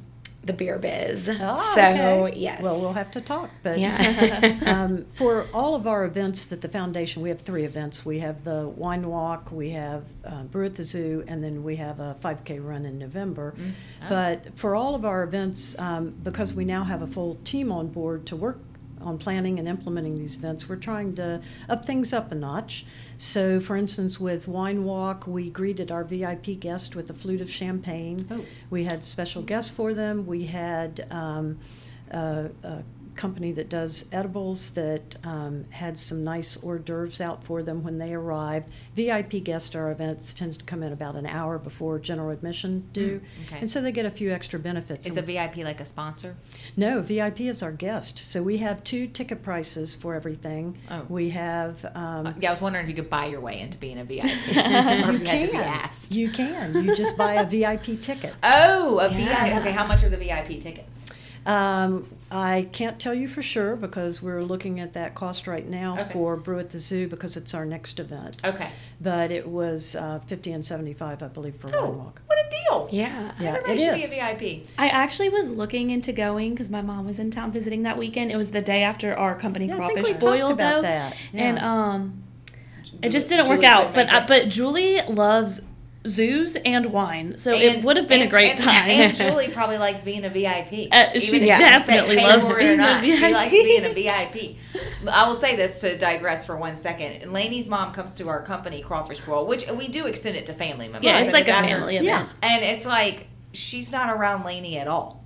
the beer biz. Oh, so okay. yes. Well, we'll have to talk. But Yeah. um, for all of our events that the foundation, we have three events. We have the wine walk, we have uh, Brew at the Zoo, and then we have a 5K run in November. Mm. Oh. But for all of our events, um, because we now have a full team on board to work on planning and implementing these events, we're trying to up things up a notch. So, for instance, with Wine Walk, we greeted our VIP guest with a flute of champagne. Oh. We had special guests for them. We had um, a, a company that does edibles that um, had some nice hors d'oeuvres out for them when they arrived. VIP guest our events tends to come in about an hour before general admission do, Mm, okay. and so they get a few extra benefits. is a VIP like a sponsor? No, VIP is our guest. So we have two ticket prices for everything. Oh. We have. Um, Uh, yeah, I was wondering if you could buy your way into being a VIP. you you had be can. You can. You just buy a VIP ticket. Oh, a Yeah. VIP. Okay, how much are the VIP tickets? Um, I can't tell you for sure because we're looking at that cost right now Okay. for Brew at the Zoo because it's our next event. Okay. But it was uh, 50 and 75, I believe, for Oh, Wine Walk. what a deal! yeah. Yeah, Everybody it should is. be a VIP. I actually was looking into going because my mom was in town visiting that weekend. It was the day after our company Yeah, I think we boil, talked about though, that. and Yeah. um, it just didn't work out. But make uh, but Julie loves zoos and wine, so it would have been and- a great and- time. And Julie probably likes being a VIP. Uh, she if definitely pay loves for it being a not. She VIP. likes being a VIP. I will say this to digress for one second. Lainey's mom comes to our company crawfish boil, which we do extend it to family members. yeah, it's and like a after- family Yeah. And it's like she's not around Lainey at all.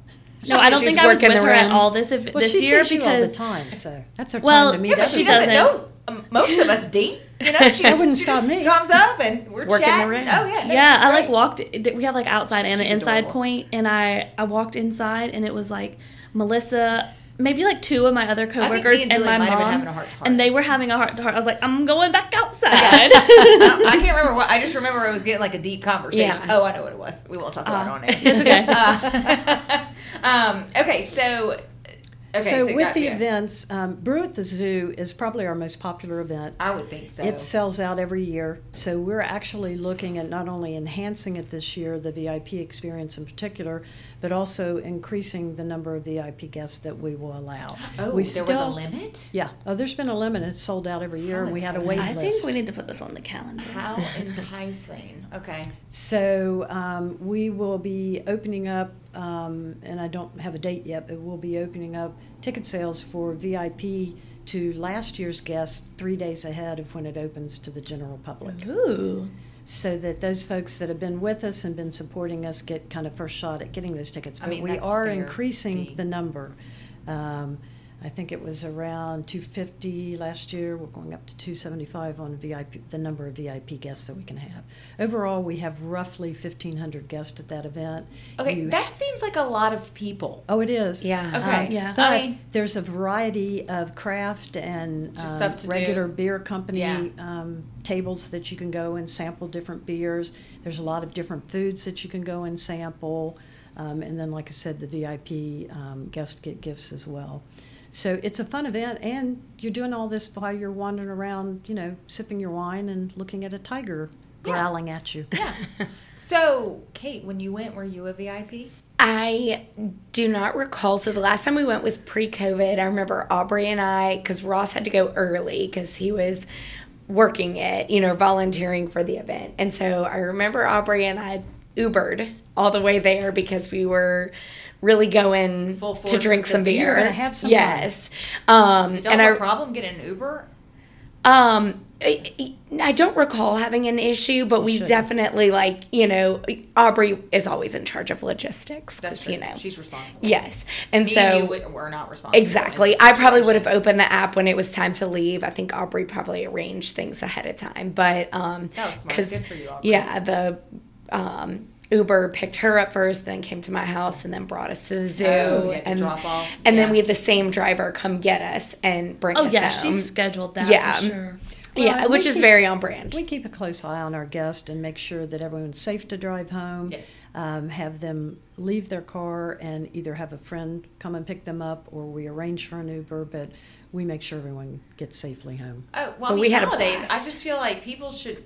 No, I don't She's think I was working with the her at all this ev- Well, this she year sees you all the time, so that's her Well, time to meet Yeah, but other she people. doesn't, doesn't. know um, most of us, Dean. You know, she That wouldn't she stop just me. Comes up and we're Working the chatting. room. Oh yeah, no, yeah, I like walked. We have like outside and an inside adorable. point, and I I walked inside, and it was like Melissa, maybe like two of my other me coworkers, and and, Julie my might have been mom, having a heart-to-heart. and they were having a heart to heart. I was like, I'm going back outside. Uh, I can't remember what. I just remember it was getting like a deep conversation. Yeah. Oh, I know what it was. We won't talk about Oh, it on air. it's okay. Uh, um, okay, so. Okay, so, so with got- the yeah. events, um, Brew at the Zoo is probably our most popular event. I would think so. It sells out every year. So we're actually looking at not only enhancing it this year, the VIP experience in particular, but also increasing the number of VIP guests that we will allow. oh, we there still, was a limit. Yeah. Oh, there's been a limit. It's sold out every year, How and we had a wait I list. think we need to put this on the calendar. How enticing. Okay. So um, we will be opening up, um, and I don't have a date yet, but we'll be opening up ticket sales for VIP to last year's guests three days ahead of when it opens to the general public. Ooh. So that those folks that have been with us and been supporting us get kind of first shot at getting those tickets. I But mean, we are increasing the number. Um, I think it was around 250 last year. We're going up to 275 on VIP, the number of VIP guests that we can have. Overall, we have roughly 1,500 guests at that event. Okay, You- that seems like a lot of people. Oh, it is. Yeah. Okay. Um, Yeah. But I mean- there's a variety of craft and Just um, stuff to do. regular beer company Yeah. um, tables that you can go and sample different beers. There's a lot of different foods that you can go and sample. Um, and then, like I said, the VIP um, guests get gifts as well. So it's a fun event, and you're doing all this while you're wandering around, you know, sipping your wine and looking at a tiger Yeah. growling at you. Yeah. so, Kate, when you went, were you a VIP? I do not recall. So the last time we went was pre-COVID. I remember Aubrey and I, because Ross had to go early because he was working it, you know, volunteering for the event. And so I remember Aubrey and I Ubered all the way there because we were really going Full to drink some beer. beer. You're have some yes. Um, and have I, a problem getting an Uber? um, I, I don't recall having an issue, but we shouldn't. definitely like you know Aubrey is always in charge of logistics. That's 'cause, true. you know She's responsible. yes, and Me so and would- were not responsible. Exactly. I probably would have opened the app when it was time to leave. I think Aubrey probably arranged things ahead of time. But um That was smart. Good for you, Aubrey. Yeah, the um Uber picked her up first, then came to my house and then brought us to the zoo. Oh, you had to and drop off. and then we had the same driver come get us and bring Oh us Oh yeah, home. she's scheduled that Yeah. for sure. yeah, which we is very on brand. We keep a close eye on our guests and make sure that everyone's safe to drive home. Yes. Um, have them leave their car and either have a friend come and pick them up or we arrange for an Uber, but we make sure everyone gets safely home. Oh well, But I mean, we had a nowadays I just feel like people should.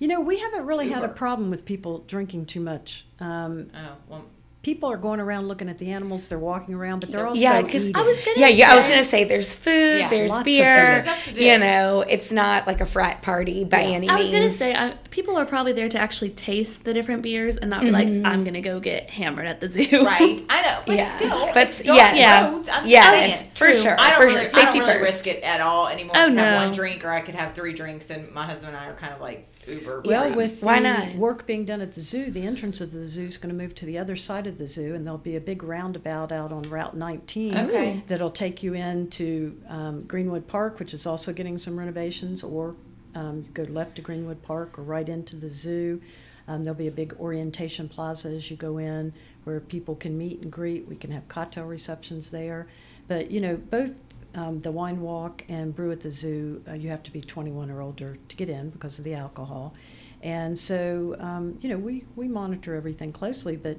You know, we haven't really had a problem with people drinking too much. Um, Oh well, people are going around looking at the animals, they're walking around, but they're also Yeah, 'cause eating. I was gonna yeah, yeah. I was gonna say there's food, Yeah, there's beer. There's stuff to do. You know, it's not like a frat party by Yeah. any means. I was gonna say I, people are probably there to actually taste the different beers and not be like, I'm gonna go get hammered at the zoo. right? I know, but Yeah. still, But it's s- dark yes. roads. I'm Yes, telling for True. sure. I don't for really, sure. I Safety don't really first. risk it at all anymore. Oh, I could have no. one drink, or I could have three drinks, and my husband and I are kind of like Uber. Well, freaks. with Why the not? work being done at the zoo, the entrance of the zoo is going to move to the other side of the zoo, and there'll be a big roundabout out on Route 19 Okay. that'll take you into um, Greenwood Park, which is also getting some renovations, or um, you go left to Greenwood Park or right into the zoo. Um, there'll be a big orientation plaza as you go in where people can meet and greet. We can have cocktail receptions there. But, you know, both um, the wine walk and brew at the zoo, uh, you have to be 21 or older to get in because of the alcohol. And so, um, you know, we, we monitor everything closely, but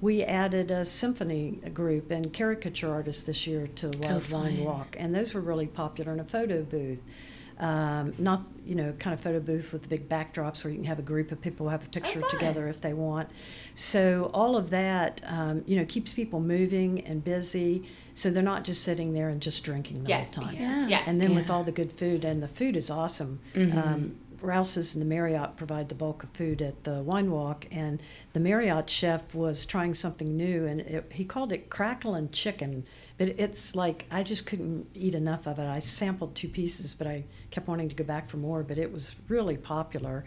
we added a symphony group and caricature artists this year to Wild Wine fun. Walk, and those were really popular in a photo booth. Um, not, you know, kind of photo booth with the big backdrops where you can have a group of people have a picture fun. together if they want. So all of that, um, you know, keeps people moving and busy. So they're not just sitting there and just drinking the yes, whole time. Yeah. yeah. And then with all the good food, and the food is awesome. Um, Rouse's and the Marriott provide the bulk of food at the wine walk, and the Marriott chef was trying something new, and it, he called it crackling chicken. But it's like I just couldn't eat enough of it. I sampled two pieces, but I kept wanting to go back for more. But it was really popular,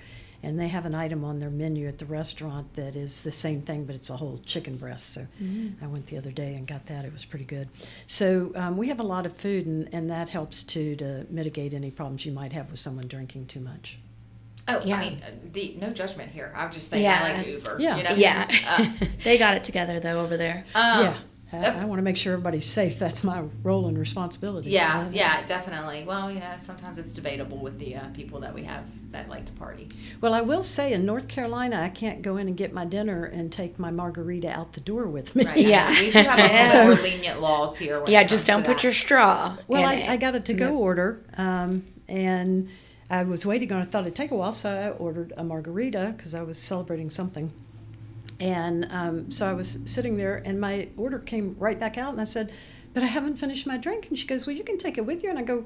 and they have an item on their menu at the restaurant that is the same thing, but it's a whole chicken breast. So I went the other day and got that. It was pretty good. So um, we have a lot of food, and, and that helps too to mitigate any problems you might have with someone drinking too much. Oh, Yeah. I mean, uh, deep, no judgment here. I'm just saying Yeah. I like to Uber. Yeah. You know? Yeah. Uh, They got it together though over there. um, yeah, I, I want to make sure everybody's safe. That's my role and responsibility. Yeah, Uh, yeah, definitely. Well, you know, sometimes it's debatable with the uh, people that we have that like to party. Well, I will say in North Carolina, I can't go in and get my dinner and take my margarita out the door with me. Right? Yeah. we do have a So- more lenient laws here. Yeah, just don't put that. your straw. Well, in I, it. I got a to go order, um, and I was waiting on. I thought it'd take a while, so I ordered a margarita because I was celebrating something. And um, so I was sitting there, and my order came right back out, and I said, "But I haven't finished my drink." And she goes, "Well, you can take it with you." And I go,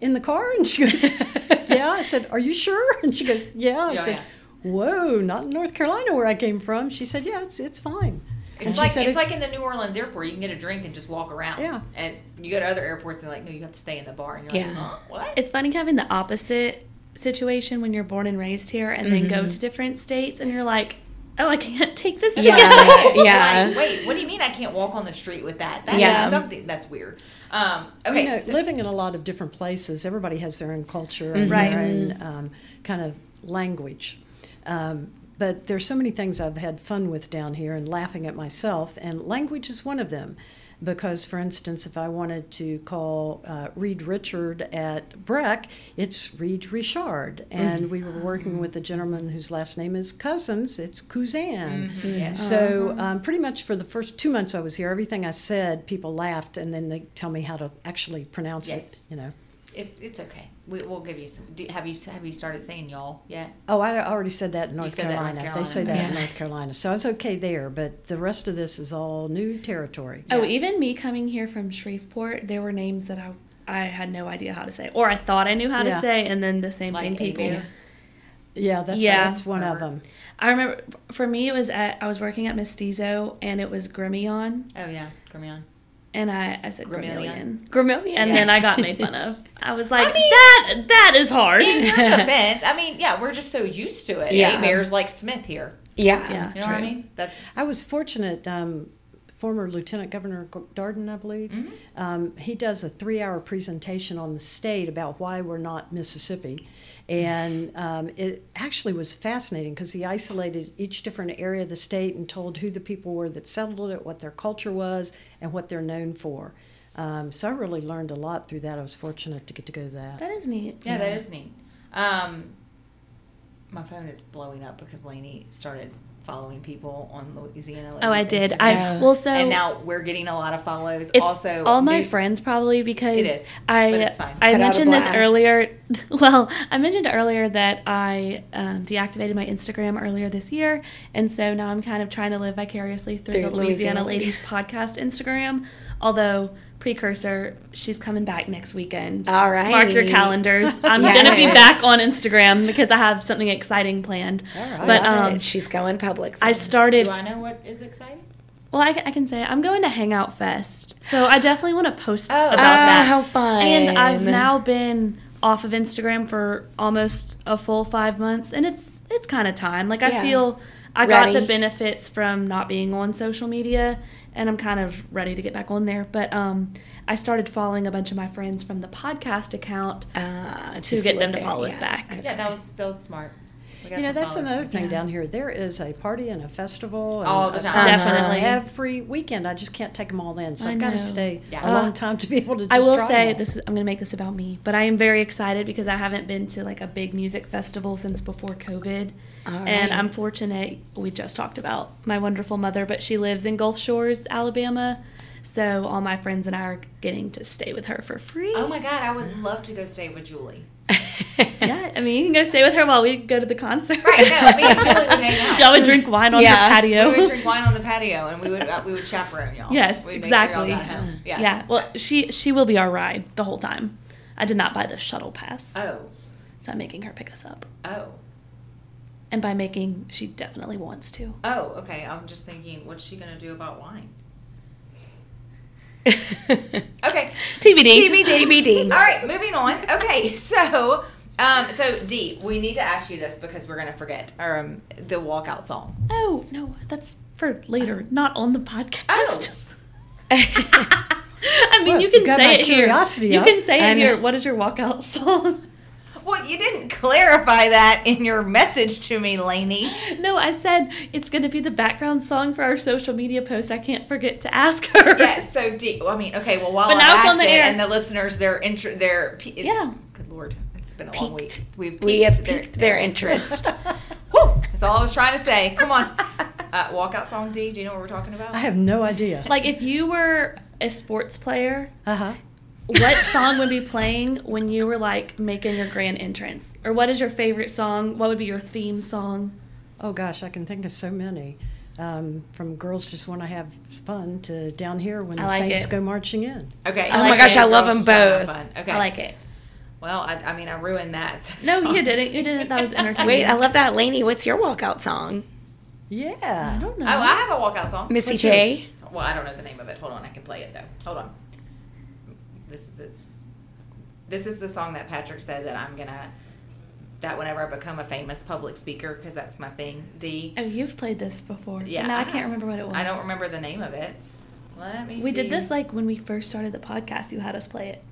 "In the car?" And she goes, "Yeah." I said, "Are you sure?" And she goes, "Yeah." I Yeah, said, yeah. "Whoa, not in North Carolina where I came from." She said, "Yeah, it's it's fine." It's she like said it's it- like in the New Orleans airport. You can get a drink and just walk around. Yeah. And you go to other airports and they're like, no, you have to stay in the bar. And you're Yeah. like, huh? What? It's funny having the opposite situation when you're born and raised here and then Mm-hmm. go to different states and you're like, oh, I can't take this Yeah. together. Yeah. Like, wait, what do you mean I can't walk on the street with that? That is Yeah. something that's weird. Um, okay. you know, so- living in a lot of different places, everybody has their own culture and Mm-hmm. Right. their own um, kind of language. Um, but there's so many things I've had fun with down here and laughing at myself, and language is one of them. Because, for instance, if I wanted to call uh, Reed Richard at BREC, it's Reed Richard. And we were working with a gentleman whose last name is Cousins, it's Cousin. yeah. So, um, pretty much for the first two months I was here, everything I said, people laughed, and then they tell me how to actually pronounce Yes. it. You know. It's it's okay. We, we'll give you some. Do, have you have you started saying y'all yet? Oh, I already said that in North, said that in North Carolina. Carolina. They say that in North Carolina, so it's okay there. But the rest of this is all new territory. Oh, Yeah. even me coming here from Shreveport, there were names that I I had no idea how to say, or I thought I knew how to say, and then the same Like thing people. A-bear. Yeah, that's Yeah. that's one of them. I remember for me it was at I was working at Mestizo and it was Grimion Oh yeah, Grimion. And I I said Gramillion. Gramillion. Gramillion. And then I got made fun of. I was like, I mean- that that is hard. In your defense, I mean, yeah, we're just so used to it. Yeah. A bears like Smith here. yeah. Yeah. You know what I mean? That's I was fortunate. Um, former Lieutenant Governor Dardenne, I believe, um, he does a three-hour presentation on the state about why we're not Mississippi, and um, it actually was fascinating because he isolated each different area of the state and told who the people were that settled it, what their culture was, and what they're known for. Um, so I really learned a lot through that. I was fortunate to get to go to that. That is neat. yeah, that is neat. Um, my phone is blowing up because Lainey started following people on Louisiana. Ladies Oh, I did. Instagram. I well so and now we're getting a lot of follows. it's also, all my new- friends probably because It is, I but it's fine. I Put out a mentioned this earlier. Well, I mentioned earlier that I um, deactivated my Instagram earlier this year, and so now I'm kind of trying to live vicariously through, Through the Louisiana Louisiana Ladies podcast Instagram. Although precursor, she's coming back next weekend. All right. mark your calendars. I'm gonna be back on Instagram because I have something exciting planned. All right. But um, she's going public. I started. Do I know what is exciting? Well, I, I can say I'm going to Hangout Fest, so I definitely want to post Oh. about Ah, that. how fun. And I've now been off of Instagram for almost a full five months, and it's it's kind of time. Like I Yeah. feel I got the benefits from not being on social media, and I'm kind of ready to get back on there. But um, I started following a bunch of my friends from the podcast account uh, to get them to follow us back. Yeah, that was that was smart. We got You know, that's another thing Yeah. down here. There is a party and a festival and All the time. concert Definitely. every weekend. I just can't take them all in, so I I've got to stay Yeah. a Uh, long time to be able to. Just I will say them this. Is, I'm going to make this about me, but I am very excited because I haven't been to like a big music festival since before COVID, All and. I'm fortunate. We just talked about my wonderful mother, but she lives in Gulf Shores, Alabama, so all my friends and I are getting to stay with her for free. Oh my god, I would love to go stay with Julie. Yeah, I mean you can go stay with her while we go to the concert. Right, no, me and Julie would hang out. y'all would drink wine on Yeah. the patio. We would drink wine on the patio, and we would uh, we would chaperone y'all. Yes, We'd make sure y'all exactly. got home. Yes. Yeah. Well, she she will be our ride the whole time. I did not buy the shuttle pass, Oh, so I'm making her pick us up. oh, And by making, she definitely wants to. oh. Okay, I'm just thinking, what's she gonna do about wine? Okay, TBD. TBD. TBD. All right, moving on. Okay, so um, so Dee, we need to ask you this because we're gonna forget um the walkout song. Oh no, that's for later, not on the podcast. Oh. I mean, Well, you can you say my it here. curiosity You up. can say I it here. What is your walkout song? Well, you didn't clarify that in your message to me, Lainey. No, I said it's going to be the background song for our social media post. I can't forget to ask her. Yes, so Dee. I mean, okay. Well, while But I've now it's asked on the it, air. and the listeners, they're intr- they're Yeah. Good lord, it's been a long week. We've We have their- piqued their interest. Whew, that's all I was trying to say. Come on, uh, walkout song Dee. Do you know what we're talking about? I have no idea. Like if you were a sports player, Uh huh. what song would be playing when you were like making your grand entrance? Or what is your favorite song? What would be your theme song? Oh gosh, I can think of so many. Um, from girls just want to have fun to down here when I the like Saints it. go marching in. Okay. Oh my gosh, it. I love Girls them both. Okay. I like it. Well, I, I mean, I ruined that. No, you didn't. You didn't. That was entertaining. Wait, I love that. Lainey, what's your walkout song? Yeah. I don't know. Oh, I have a walkout song. Missy What's J? yours? Well, I don't know the name of it. Hold on, I can play it though. Hold on. This is the this is the song that Patrick said that I'm gonna that whenever I become a famous public speaker because that's my thing. Dee. Oh, you've played this before. Yeah, Yeah. Now I I can't remember what it was. I don't remember the name of it. Let me. We see. did this like when we first started the podcast. You had us play it,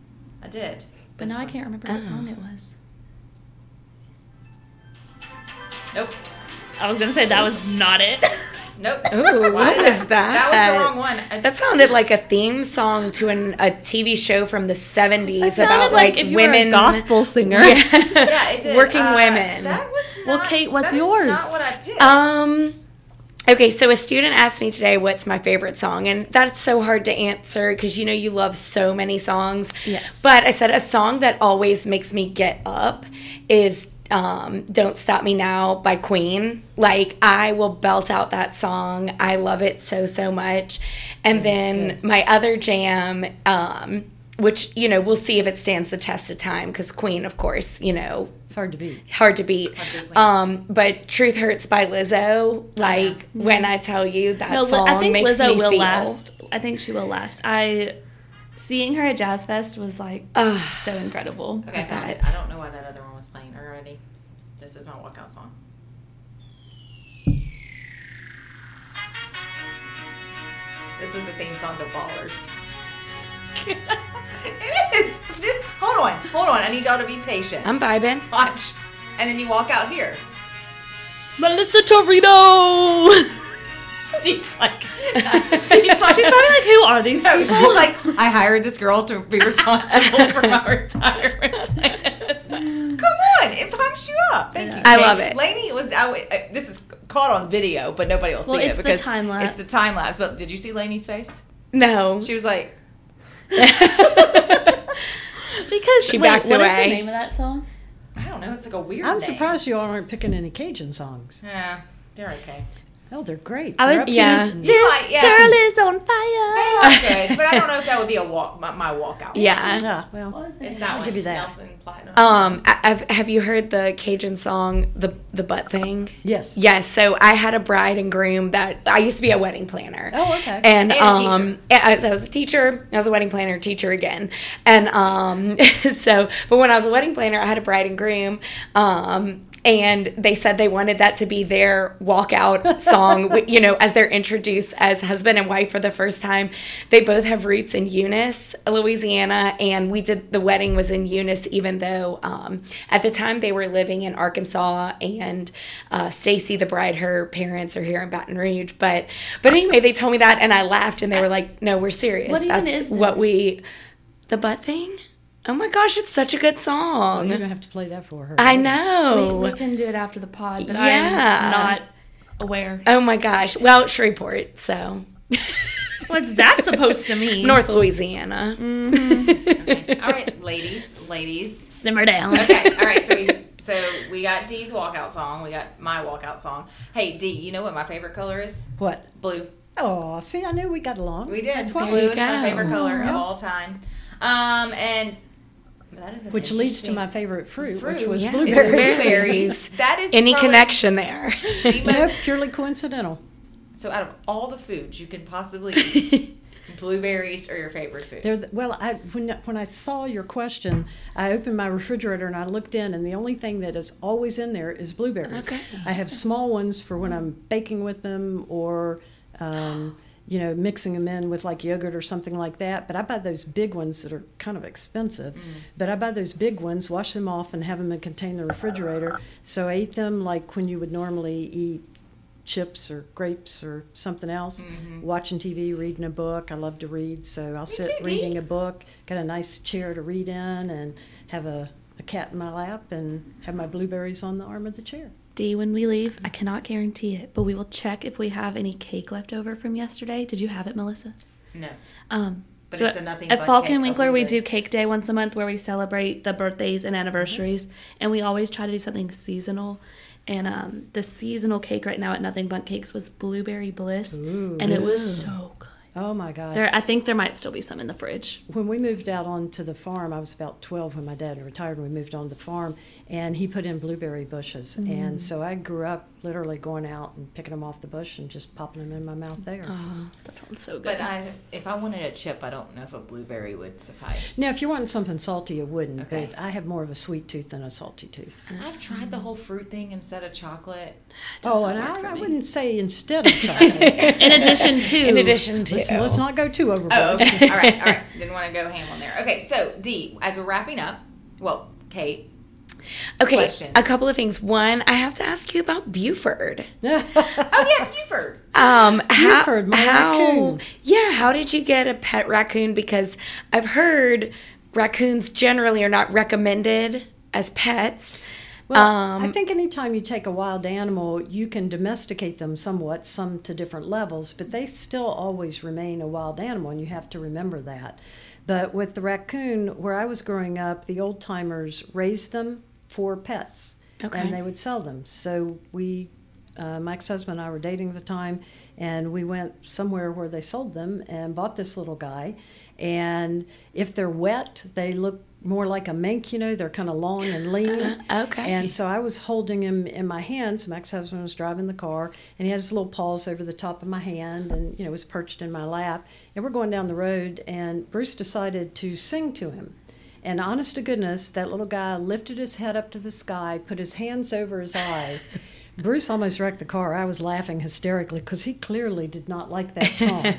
I did. But This now I can't remember what Oh. song it was. Nope. I was gonna say that was not it. Nope. Ooh, Why what was that? That was the wrong one. I- That sounded like a theme song to an, a TV show from the 70s That about like like, if you were a women. gospel singer. Yeah. yeah, it did. Working Uh, women. That was Well, Kate, what's that is yours? Not what I picked. Um. Okay, so a student asked me today what's my favorite song, and that's so hard to answer because you know you love so many songs. Yes. But I said a song that always makes me get up is um, "Don't Stop Me Now" by Queen. Like I will belt out that song. I love it so so much. And then good. my other jam. Um, which you know we'll see if it stands the test of time because Queen, of course, you know It's hard to beat. hard to beat. to beat Um, but Truth Hurts by Lizzo, like when I tell you that No, Li- song I think makes Lizzo me will feel. last. I think she will last. I seeing her at Jazz Fest was like so incredible. Okay, I found it. bet. I don't know why that other one was playing already. This is my walkout song. This is the theme song to Ballers. it is. Just- hold on, hold on. I need y'all to be patient. I'm vibing. Watch, and then you walk out here. Melissa Torito. Deep's like, Deep's She's probably like, who are these people? like, I hired this girl to be responsible for my retirement. plan." Come on, it pumps you up. Thank you. I love it. Lainey was. I, I- uh, this is caught on video, but nobody will see Well, it it's the because time lapse. It's the time lapse. But did you see Lainey's face? No. She was like, because She wait, backed what is away. the name of that song? I don't know. It's like a weird. I'm name. surprised you all aren't picking any Cajun songs. Yeah, they're okay. Oh, they're great. I They're would up- choose Yeah. this You might, yeah. girl is on fire. They fire. are good, but I don't know if that would be a walk. My, my walkout. Yeah. Yeah, well, What was the it's name? that I'll one. give you that. Nelson Platinum. Um, I- I've, have you heard the Cajun song, the the butt thing? yes. Yes. So I had a bride and groom that I used to be a wedding planner. Oh, okay. And, And a um, yeah, I was, I was a teacher. I was a wedding planner, teacher again. And um, so, but when I was a wedding planner, I had a bride and groom. Um, and they said they wanted that to be their walkout song, you know, as they're introduced as husband and wife for the first time. They both have roots in Eunice, Louisiana, and we did the wedding was in Eunice, even though um, at the time they were living in Arkansas, and uh, Stacy, the bride, her parents are here in Baton Rouge. But but anyway, they told me that, and I laughed, and they were like, "No, we're serious. What That's what we." The butt thing. Oh my gosh, it's such a good You're song. going to have to play that for her. I We, know. we can do it after the pod, but Yeah. I'm not aware. Oh my gosh. Well, Shreveport, so What's that supposed to mean? North Louisiana. okay. All right, ladies, ladies. Simmer down. Okay. All right. So we so we got Dee's walkout song. We got my walkout song. Hey Dee, you know what my favorite color is? What? Blue. Oh, see, I knew we got along. We did. That's why. Blue is my favorite color of Yeah. all time. Um, and that is an Which leads to my favorite fruit, which was yeah. blueberries. blueberries. That is Any connection there? the no, purely coincidental. So out of all the foods you can possibly eat, blueberries are your favorite food. They're the, well, I when when I saw your question, I opened my refrigerator and I looked in, and the only thing that is always in there is blueberries. Okay. I have small ones for when I'm baking with them or. Um, you know, mixing them in with like yogurt or something like that. But I buy those big ones that are kind of expensive. Mm. But I buy those big ones, wash them off, and have them in contain the refrigerator. So I eat them like when you would normally eat chips or grapes or something else. Mm-hmm. Watching TV, reading a book. I love to read, so I'll sit too, reading a book. Got a nice chair to read in, and have a, a cat in my lap, and have my blueberries on the arm of the chair. Dee, when we leave, I cannot guarantee it, but we will check if we have any cake left over from yesterday. Did you have it, Melissa? no. Um, But so it's a nothing At Faulk and cake Winkler, we do cake day once a month where we celebrate the birthdays and anniversaries, and we always try to do something seasonal. And um, the seasonal cake right now at Nothing Bundt Cakes was blueberry bliss, Ooh. and it was so good. Oh my gosh! There, I think there might still be some in the fridge. when we moved out onto the farm, I was about 12 when my dad retired. and We moved on the farm, and he put in blueberry bushes. Mm. And so I grew up literally going out and picking them off the bush and just popping them in my mouth there. Oh, that sounds so good. But I, if I wanted a chip, I don't know if a blueberry would suffice. Now, if you wanted something salty, you wouldn't, Okay. but I have more of a sweet tooth than a salty tooth. I've tried the whole fruit thing instead of chocolate. Oh, and I, I wouldn't say instead of chocolate. in addition to, In addition to. let's, let's not go too overboard. Oh, okay. all right, all right. Didn't want to go ham on there. Okay, so Dee, as we're wrapping up, well, Kate, Okay, questions. a couple of things. One, I have to ask you about Buford. oh yeah, Buford. Um, how, Buford, my how, raccoon. Yeah, how did you get a pet raccoon? Because I've heard raccoons generally are not recommended as pets. Well, um, I think anytime you take a wild animal, you can domesticate them somewhat, some to different levels, but they still always remain a wild animal, and you have to remember that. But with the raccoon, where I was growing up, the old timers raised them for pets, Okay. and they would sell them. So we, uh, my ex-husband and I were dating at the time, and we went somewhere where they sold them and bought this little guy. And if they're wet, they look more like a mink, you know, they're kind of long and lean. Okay. And so I was holding him in my hands. My ex husband was driving the car, and he had his little paws over the top of my hand and, you know, was perched in my lap. And we're going down the road, and Bruce decided to sing to him. And honest to goodness, that little guy lifted his head up to the sky, put his hands over his eyes. Bruce almost wrecked the car. I was laughing hysterically because he clearly did not like that song.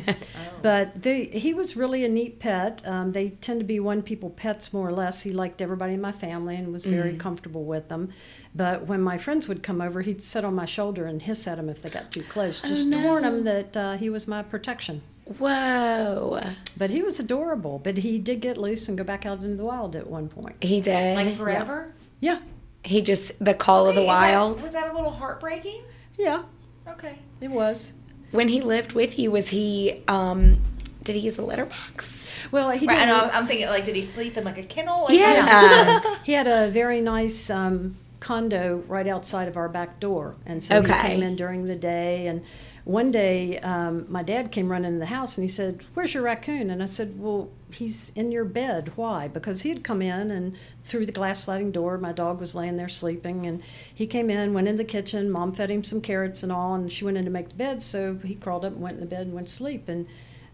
But the, he was really a neat pet. Um, they tend to be one people pets more or less. He liked everybody in my family and was very comfortable with them. But when my friends would come over, he'd sit on my shoulder and hiss at them if they got too close, just to warn them that uh, he was my protection. Whoa. But he was adorable. But he did get loose and go back out into the wild at one point. He did. Like forever? Yeah, he just the call of the Wait, is that- wild. was that a little heartbreaking? yeah, Okay. it was. when he lived with you, was he? um Did he use a litter box? Well, he Right, did. and I'm, I'm thinking, like, did he sleep in like a kennel? Like, Yeah. he had a very nice um, condo right outside of our back door, and so Okay. he came in during the day. And one day, um, my dad came running in the house, and he said, "Where's your raccoon?" And I said, "Well, he's in your bed. Why?" Because he had come in and through the glass sliding door, my dog was laying there sleeping, and he came in, went in the kitchen. Mom fed him some carrots and all, and she went in to make the bed, so he crawled up and went in the bed and went to sleep. And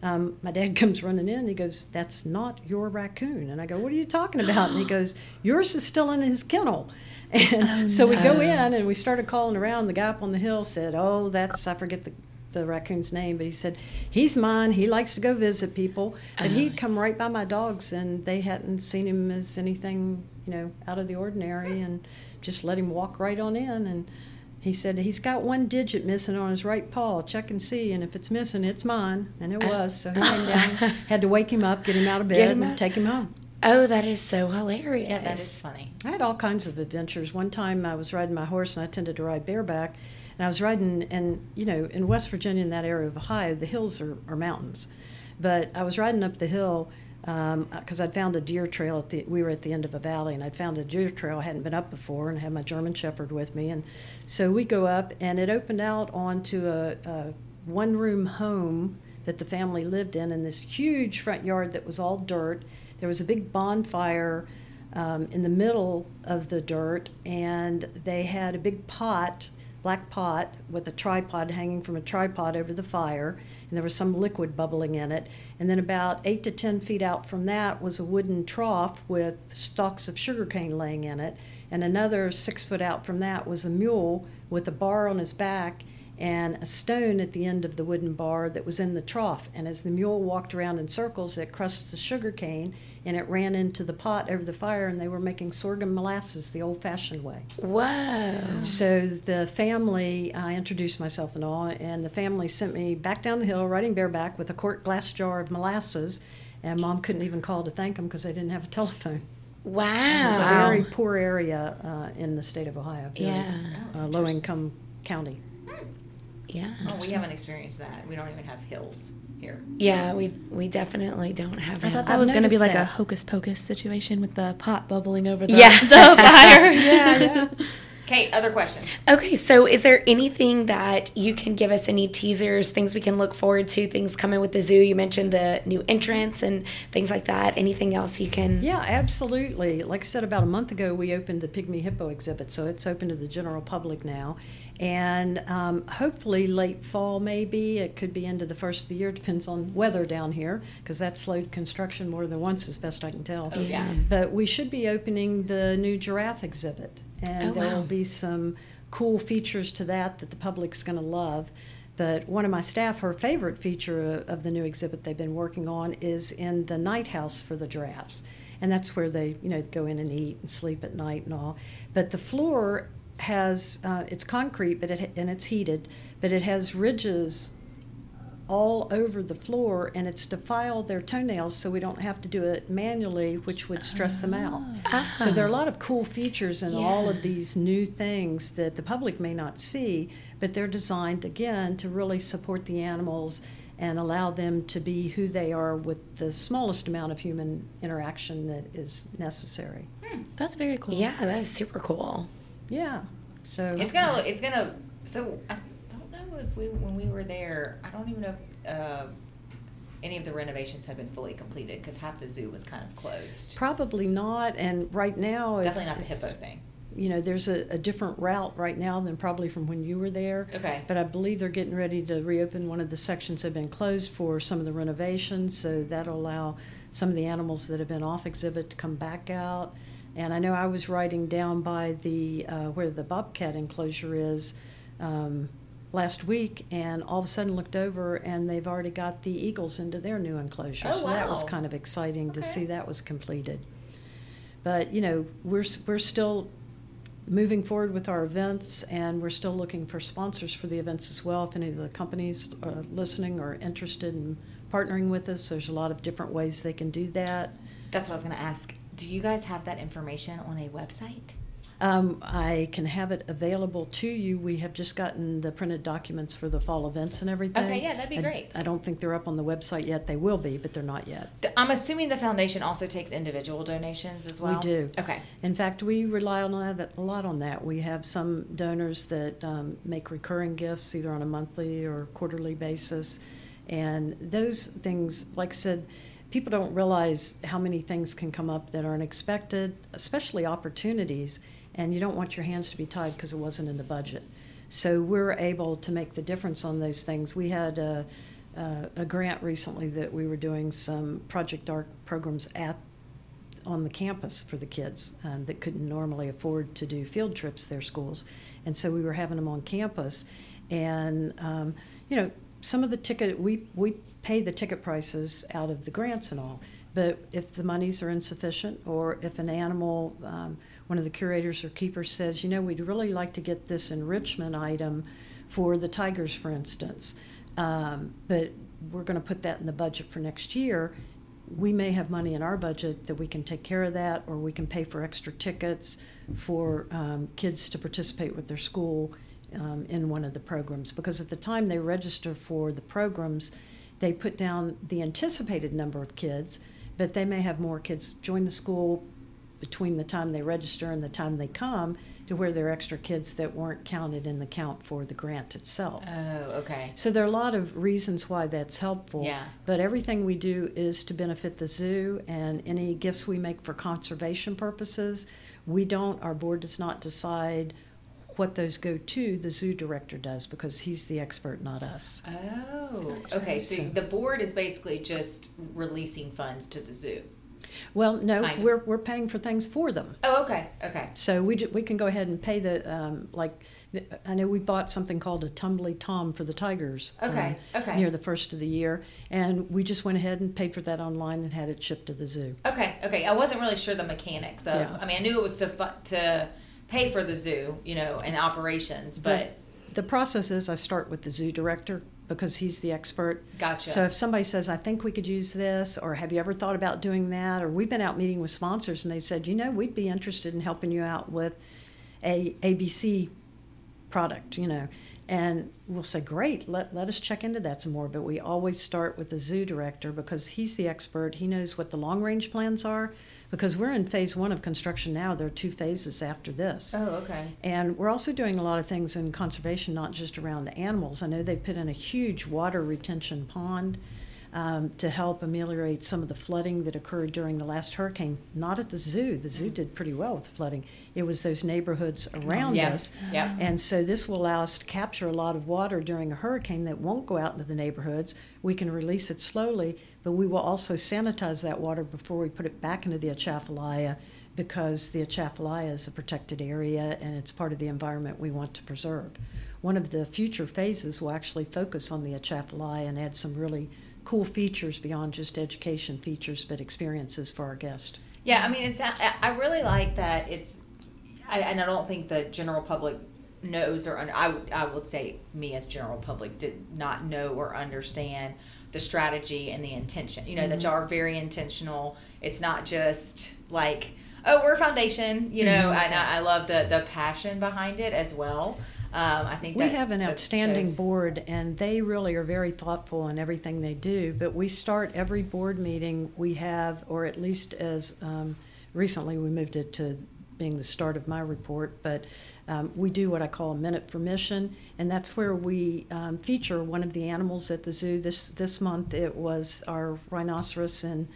um, my dad comes running in. He goes, "That's not your raccoon." And I go, "What are you talking about?" And he goes, "Yours is still in his kennel." And oh, so we go in and we started calling around. The guy up on the hill said, "Oh, that's I forget the." The raccoon's name, but he said he's mine. He likes to go visit people, but he'd uh-huh. come right by my dogs, and they hadn't seen him as anything, you know, out of the ordinary, and just let him walk right on in. And he said he's got one digit missing on his right paw. Check and see, and if it's missing, it's mine. And it uh, was. So he came down, had to wake him up, get him out of bed, and out. take him home. Oh, that is so hilarious. Yeah, that is funny. I had all kinds of adventures. One time I was riding my horse, and I tended to ride bareback. And I was riding, and you know, in West Virginia, in that area of Ohio, the hills are, are mountains. But I was riding up the hill um, uh, because I'd found a deer trail at the. We were at the end of a valley, and I'd found a deer trail I hadn't been up before, and I had my German Shepherd with me, and so we go up, and it opened out onto a, a one-room home that the family lived in, in this huge front yard that was all dirt. There was a big bonfire um, in the middle of the dirt, and they had a big pot, black pot, with a tripod hanging from a tripod over the fire, and there was some liquid bubbling in it. And then about eight to ten feet out from that was a wooden trough with stalks of sugarcane laying in it, and another six foot out from that was a mule with a bar on his back and a stone at the end of the wooden bar that was in the trough. And as the mule walked around in circles, it crushed the sugar cane and it ran into the pot over the fire, and they were making sorghum molasses the old fashioned way. Whoa. So the family, I introduced myself and all, and the family sent me back down the hill riding bareback with a quart glass jar of molasses. And mom couldn't even call to thank them because they didn't have a telephone. Wow. It was a very poor area uh, in the state of Ohio, very, Yeah. uh, low income county. Yeah. Oh, we haven't experienced that. We don't even have hills here. Yeah, we we definitely don't have I it. thought That was going to be noticed like a hocus pocus situation with the pot bubbling over the, Yeah. the fire. Yeah, yeah. Kate, other questions? Okay, so is there anything that you can give us any teasers, things we can look forward to, things coming with the zoo? You mentioned the new entrance and things like that. Anything else you can? Yeah, absolutely. Like I said, about a month ago, we opened the Pygmy Hippo exhibit, so it's open to the general public now. And um, hopefully, late fall, maybe. It could be into the first of the year, depends on weather down here, because that slowed construction more than once, as best I can tell. Oh, yeah. But we should be opening the new giraffe exhibit, and Oh, there wow. will be some cool features to that that the public's going to love. But one of my staff, her favorite feature of the new exhibit they've been working on is in the night house for the giraffes. And that's where they, you know, go in and eat and sleep at night and all. But the floor has, uh, it's concrete, but it, and it's heated, but it has ridges all over the floor and it's to file their toenails so we don't have to do it manually, which would stress them out. Ah. So there are a lot of cool features in all of these new things that the public may not see, but they're designed again to really support the animals and allow them to be who they are with the smallest amount of human interaction that is necessary. That's very cool. Yeah, that is super cool. Yeah. So It's gonna. look- It's gonna. So I don't know if we when we were there. I don't even know. If, uh, any of the renovations have been fully completed because half the zoo was kind of closed. Probably not, and right now it's Definitely not the it's- hippo thing. You know, there's a, a different route right now than probably from when you were there. Okay. But I believe they're getting ready to reopen one of the sections that have been closed for some of the renovations, so that'll allow some of the animals that have been off exhibit to come back out. And I know I was riding down by the uh, where the bobcat enclosure is um, last week, and all of a sudden looked over, and they've already got the eagles into their new enclosure. Oh, so that was kind of exciting to see that was completed. But you know, we're we're still moving forward with our events, and we're still looking for sponsors for the events as well. If any of the companies are listening or interested in partnering with us, there's a lot of different ways they can do that. That's what I was going to ask. Do you guys have that information on a website? Um, I can have it available to you. We have just gotten the printed documents for the fall events and everything. Okay, yeah, that'd be I- great. I don't think they're up on the website yet. They will be, but they're not yet. I'm assuming the foundation also takes individual donations as well. We do. Okay. In fact, we rely on a lot on that. We have some donors that um, make recurring gifts, either on a monthly or quarterly basis. And those things, like I said, people don't realize how many things can come up that are unexpected, especially opportunities, and you don't want your hands to be tied because it wasn't in the budget. So we're able to make the difference on those things. We had a, a, a grant recently that we were doing some Project Arc programs at on the campus for the kids um, that couldn't normally afford to do field trips their schools. And so we were having them on campus. And, um, you know, some of the ticket, we, we pay the ticket prices out of the grants and all. But if the monies are insufficient, or if an animal, um, one of the curators or keepers says, you know, we'd really like to get this enrichment item for the tigers, for instance, um, but we're going to put that in the budget for next year, we may have money in our budget that we can take care of that, or we can pay for extra tickets for um, kids to participate with their school um, in one of the programs. Because at the time they register for the programs, they put down the anticipated number of kids, but they may have more kids join the school between the time they register and the time they come to where there are extra kids that weren't counted in the count for the grant itself. Oh, okay. So there are a lot of reasons why that's helpful. Yeah. But everything we do is to benefit the zoo, and any gifts we make for conservation purposes, we don't, our board does not decide what those go to. The zoo director does because he's the expert, not us. Oh, okay. So, So- the board is basically just releasing funds to the zoo. Well, no, Kind of. we're, we're paying for things for them. Oh, okay. Okay. So we, ju- we can go ahead and pay the, um, like, the- I know we bought something called a Tumbly Tom for the Tigers. Okay, um, okay. Near the first of the year, and we just went ahead and paid for that online and had it shipped to the zoo. Okay. Okay. I wasn't really sure the mechanics of. Yeah. I mean, I knew it was to fu- to pay for the zoo, you know, and operations, but The process is I start with the zoo director because he's the expert. gotcha. So if somebody says, I think we could use this, or have you ever thought about doing that? Or we've been out meeting with sponsors and they said, you know, we'd be interested in helping you out with a ABC product, you know. And we'll say, great, let, let us check into that some more. But we always start with the zoo director because he's the expert. He knows what the long range plans are. Because we're in phase one of construction now, there are two phases after this. oh, okay. And we're also doing a lot of things in conservation, not just around the animals. I know they put in a huge water retention pond um, to help ameliorate some of the flooding that occurred during the last hurricane. Not at the zoo. The zoo did pretty well with the flooding. It was those neighborhoods around Yeah. us. Yeah. And so this will allow us to capture a lot of water during a hurricane that won't go out into the neighborhoods. We can release it slowly, but we will also sanitize that water before we put it back into the Atchafalaya because the Atchafalaya is a protected area and it's part of the environment we want to preserve. One of the future phases will actually focus on the Atchafalaya and add some really cool features beyond just education features, but experiences for our guests. Yeah, I mean, it's. I I really like that it's, I, and I don't think the general public knows or un, I would I would say me as general public did not know or understand the strategy and the intention. You know that mm-hmm. y'all are very intentional. It's not just like oh we're a foundation. You know, mm-hmm. and I, I love the the passion behind it as well. Um, I think We have an outstanding board, and they really are very thoughtful in everything they do. But we start every board meeting, we have, or at least as um, recently we moved it to being the start of my report, but um, we do what I call a minute for mission, and that's where we um, feature one of the animals at the zoo. This this month it was our rhinoceros and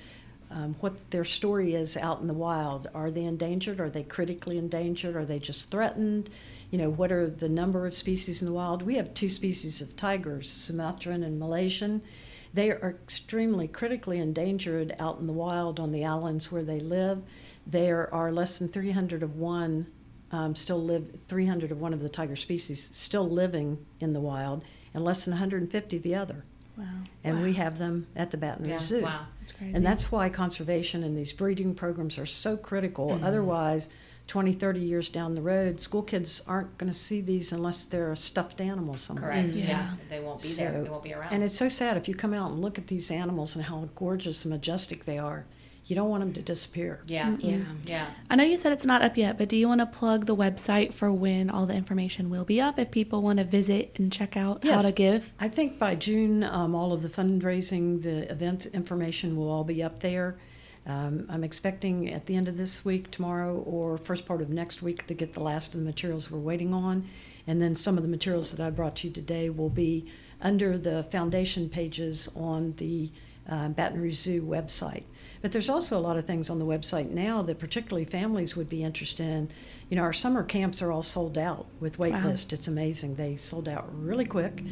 um, what their story is out in the wild. Are they endangered? Are they critically endangered? Are they just threatened? You know, what are the number of species in the wild? We have two species of tigers, Sumatran and Malaysian. They are extremely critically endangered out in the wild on the islands where they live. There are less than 300 of one um, still live, 300 of one of the tiger species still living in the wild, and less than 150 the other. Wow. And we have them at the Baton Rouge Yeah, Zoo. wow. That's crazy. And that's why conservation and these breeding programs are so critical. Mm-hmm. Otherwise, 20, 30 years down the road, school kids aren't going to see these unless they're a stuffed animal somewhere. Correct. Yeah. Yeah. They won't be there. They won't be around. And it's so sad if you come out and look at these animals and how gorgeous and majestic they are. You don't want them to disappear. yeah. Yeah. Yeah. I know you said it's not up yet, but do you want to plug the website for when all the information will be up if people want to visit and check out Yes. how to give? I think by June, um, all of the fundraising, the event information will all be up there. Um, I'm expecting at the end of this week, tomorrow, or first part of next week to get the last of the materials we're waiting on. And then some of the materials that I brought you today will be under the foundation pages on the uh, Baton Rouge Zoo website. But there's also a lot of things on the website now that particularly families would be interested in. You know, our summer camps are all sold out with wait Wow. list. It's amazing. They sold out really quick.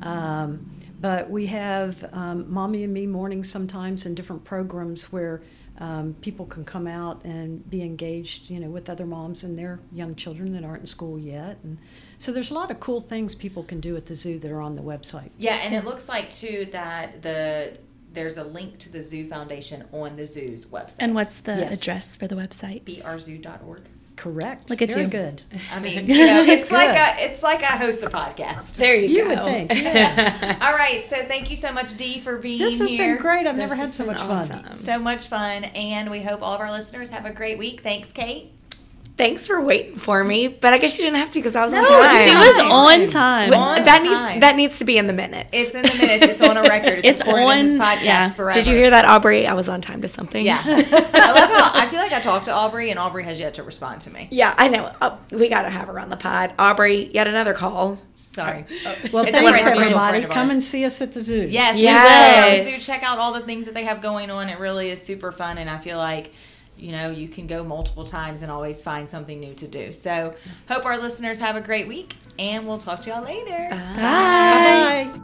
Um, but we have um, Mommy and Me mornings sometimes and different programs where um, people can come out and be engaged, you know, with other moms and their young children that aren't in school yet. And so there's a lot of cool things people can do at the zoo that are on the website. Yeah, and it looks like too that the there's a link to the Zoo Foundation on the zoo's website. And what's the Yes. address for the website? brzoo.org. Correct. Look at Very you. good. I mean, you know, it's Good. like a it's like I host a podcast. There you, You go. would think. Yeah. All right, so thank you so much, Dee, for being here. this has here. been great. I've This never had so been much fun. So much fun, and we hope all of our listeners have a great week. Thanks, Kate. Thanks for waiting for me, but I guess you didn't have to because I was on time. She was Time. on time. On that time. needs that needs to be in the minutes. It's in the minutes. It's on a record. It's, It's recorded in this podcast yeah. forever. Did you hear that, Aubrey? I was on time to something. Yeah, I love how I feel like I talked to Aubrey, and Aubrey has yet to respond to me. Yeah, I know. Oh, we got to have her on the pod. Aubrey, yet another call. Sorry. Well, It's thanks friend of ours. everybody. Come and see us at the zoo. Yes, Yes. we will. So check out all the things that they have going on. It really is super fun, and I feel like you know you can go multiple times and always find something new to do. So hope our listeners have a great week, and we'll talk to y'all later. Bye. Bye.